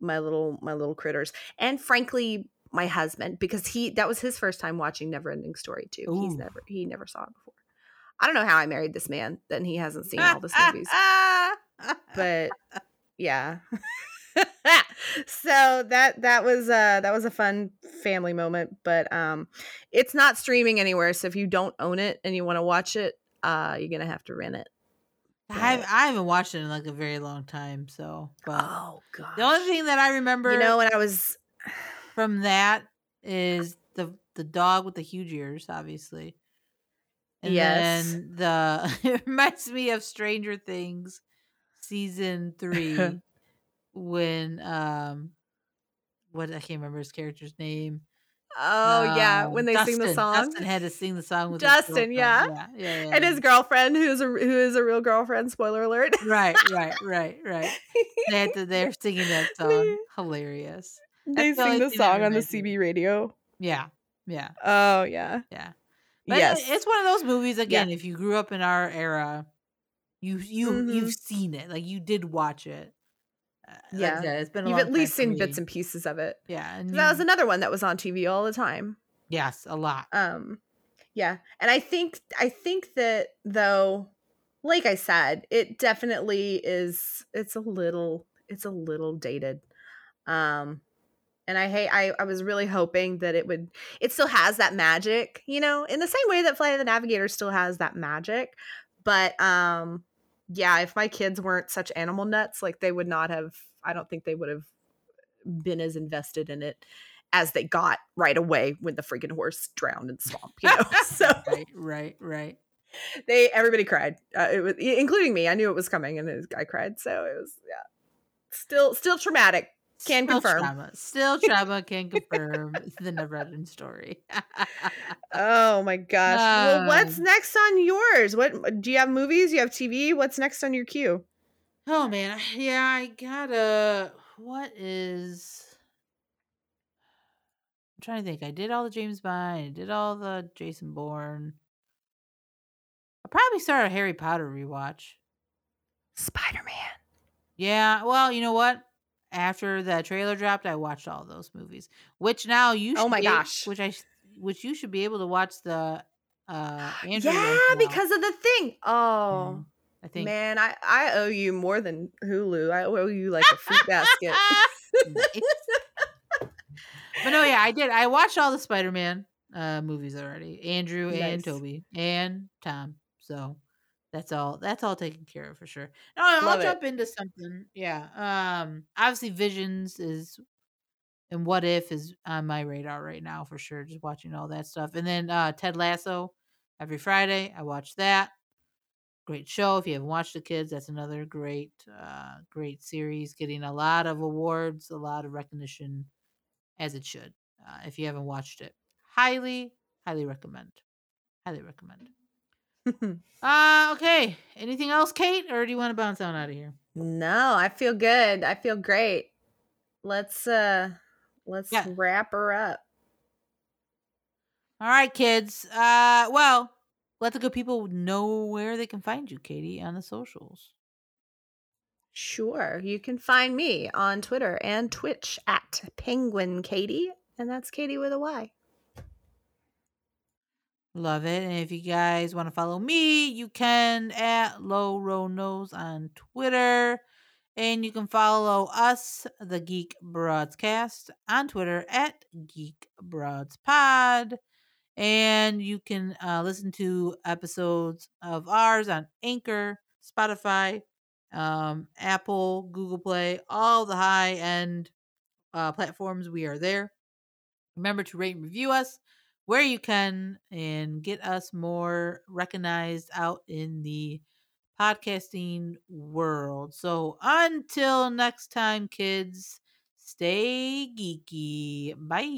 my little my little critters and frankly my husband because he that was his first time watching neverending story too. He's never he never saw it before. I don't know how i married this man then he hasn't seen all the movies. But yeah so that that was uh that was a fun family moment but um it's not streaming anywhere so if you don't own it and you want to watch it uh you're gonna have to rent it I, but- I haven't watched it in like a very long time. So, but oh god the only thing that I remember, you know when i was from that is the the dog with the huge ears, obviously. And Yes. then the it reminds me of Stranger Things season three when um what I can't remember his character's name. oh yeah when Um, they sing the song Dustin had to sing the song with Dustin, yeah. yeah, yeah, yeah, and his girlfriend who's a who is a real girlfriend spoiler alert right, right, right, right. They had to, they're singing that song. Hilarious. they sing the song on the cb radio Yeah, yeah, oh yeah yeah. But yes it's one of those movies again. If you grew up in our era, you you Mhm. you've seen it. Like you did watch it. Uh, Yeah. it's been. A you've at least seen bits and pieces of it yeah, and that was another one that was on tv all the time yes, a lot. um yeah and i think i think that though like i said it definitely is it's a little it's a little dated um and i hate i i was really hoping that it would it still has that magic you know in the same way that flight of the navigator still has that magic but um yeah if my kids weren't such animal nuts like they would not have i don't think they would have been as invested in it as they got right away when the freaking horse drowned in the swamp you know so right, right, right. they everybody cried. Uh, it was including me. I knew it was coming, and it, I cried. So it was yeah, still still traumatic. Can Still confirm. trauma. Still trauma can confirm the never ending story. Oh my gosh. well, what's Um, next on yours? What do you have movies? You have TV? What's next on your queue? oh man, yeah, I gotta. What is? I'm trying to think. I did all the James Bond. I did all the Jason Bourne. I'll probably start a Harry Potter rewatch. Spider Man. Yeah, well, you know what? After the trailer dropped, I watched all those movies. Which now you Oh my be- gosh. which I which you should be able to watch the uh Andrew Yeah, because of the thing. Oh Mhm. I think man, I I owe you more than Hulu. I owe you like a fruit basket. But no, yeah, I did. I watched all the Spider-Man uh movies already. Andrew and Tobey and Tom. So that's all that's all taken care of for sure. No, I'll Love it. jump into something. Yeah. Um obviously Visions is and What If is on my radar right now for sure. Just watching all that stuff. And then uh Ted Lasso every Friday. I watch that. Great show. If you haven't watched the kids, that's another great, uh, great series. Getting a lot of awards, a lot of recognition, as it should. Uh, if you haven't watched it, highly, highly recommend. Highly recommend. Uh, okay. Anything else, Kate, or do you want to bounce on out of here? no, I feel good. I feel great. Let's uh let's Yeah. wrap her up. All right, kids. Uh, well, let the good people know where they can find you, Katie, on the socials. Sure. You can find me on Twitter and Twitch at Penguin Katie, and that's Katie with a Y. Love it. And if you guys want to follow me, you can at Low Row Nose on Twitter. And you can follow us, the Geek Broadcast, on Twitter at Geek Broads Pod. And you can uh, listen to episodes of ours on Anchor, Spotify, um, Apple, Google Play, all the high end uh, platforms. We are there. Remember to rate and review us where you can and get us more recognized out in the podcasting world. So until next time, kids, stay geeky. Bye.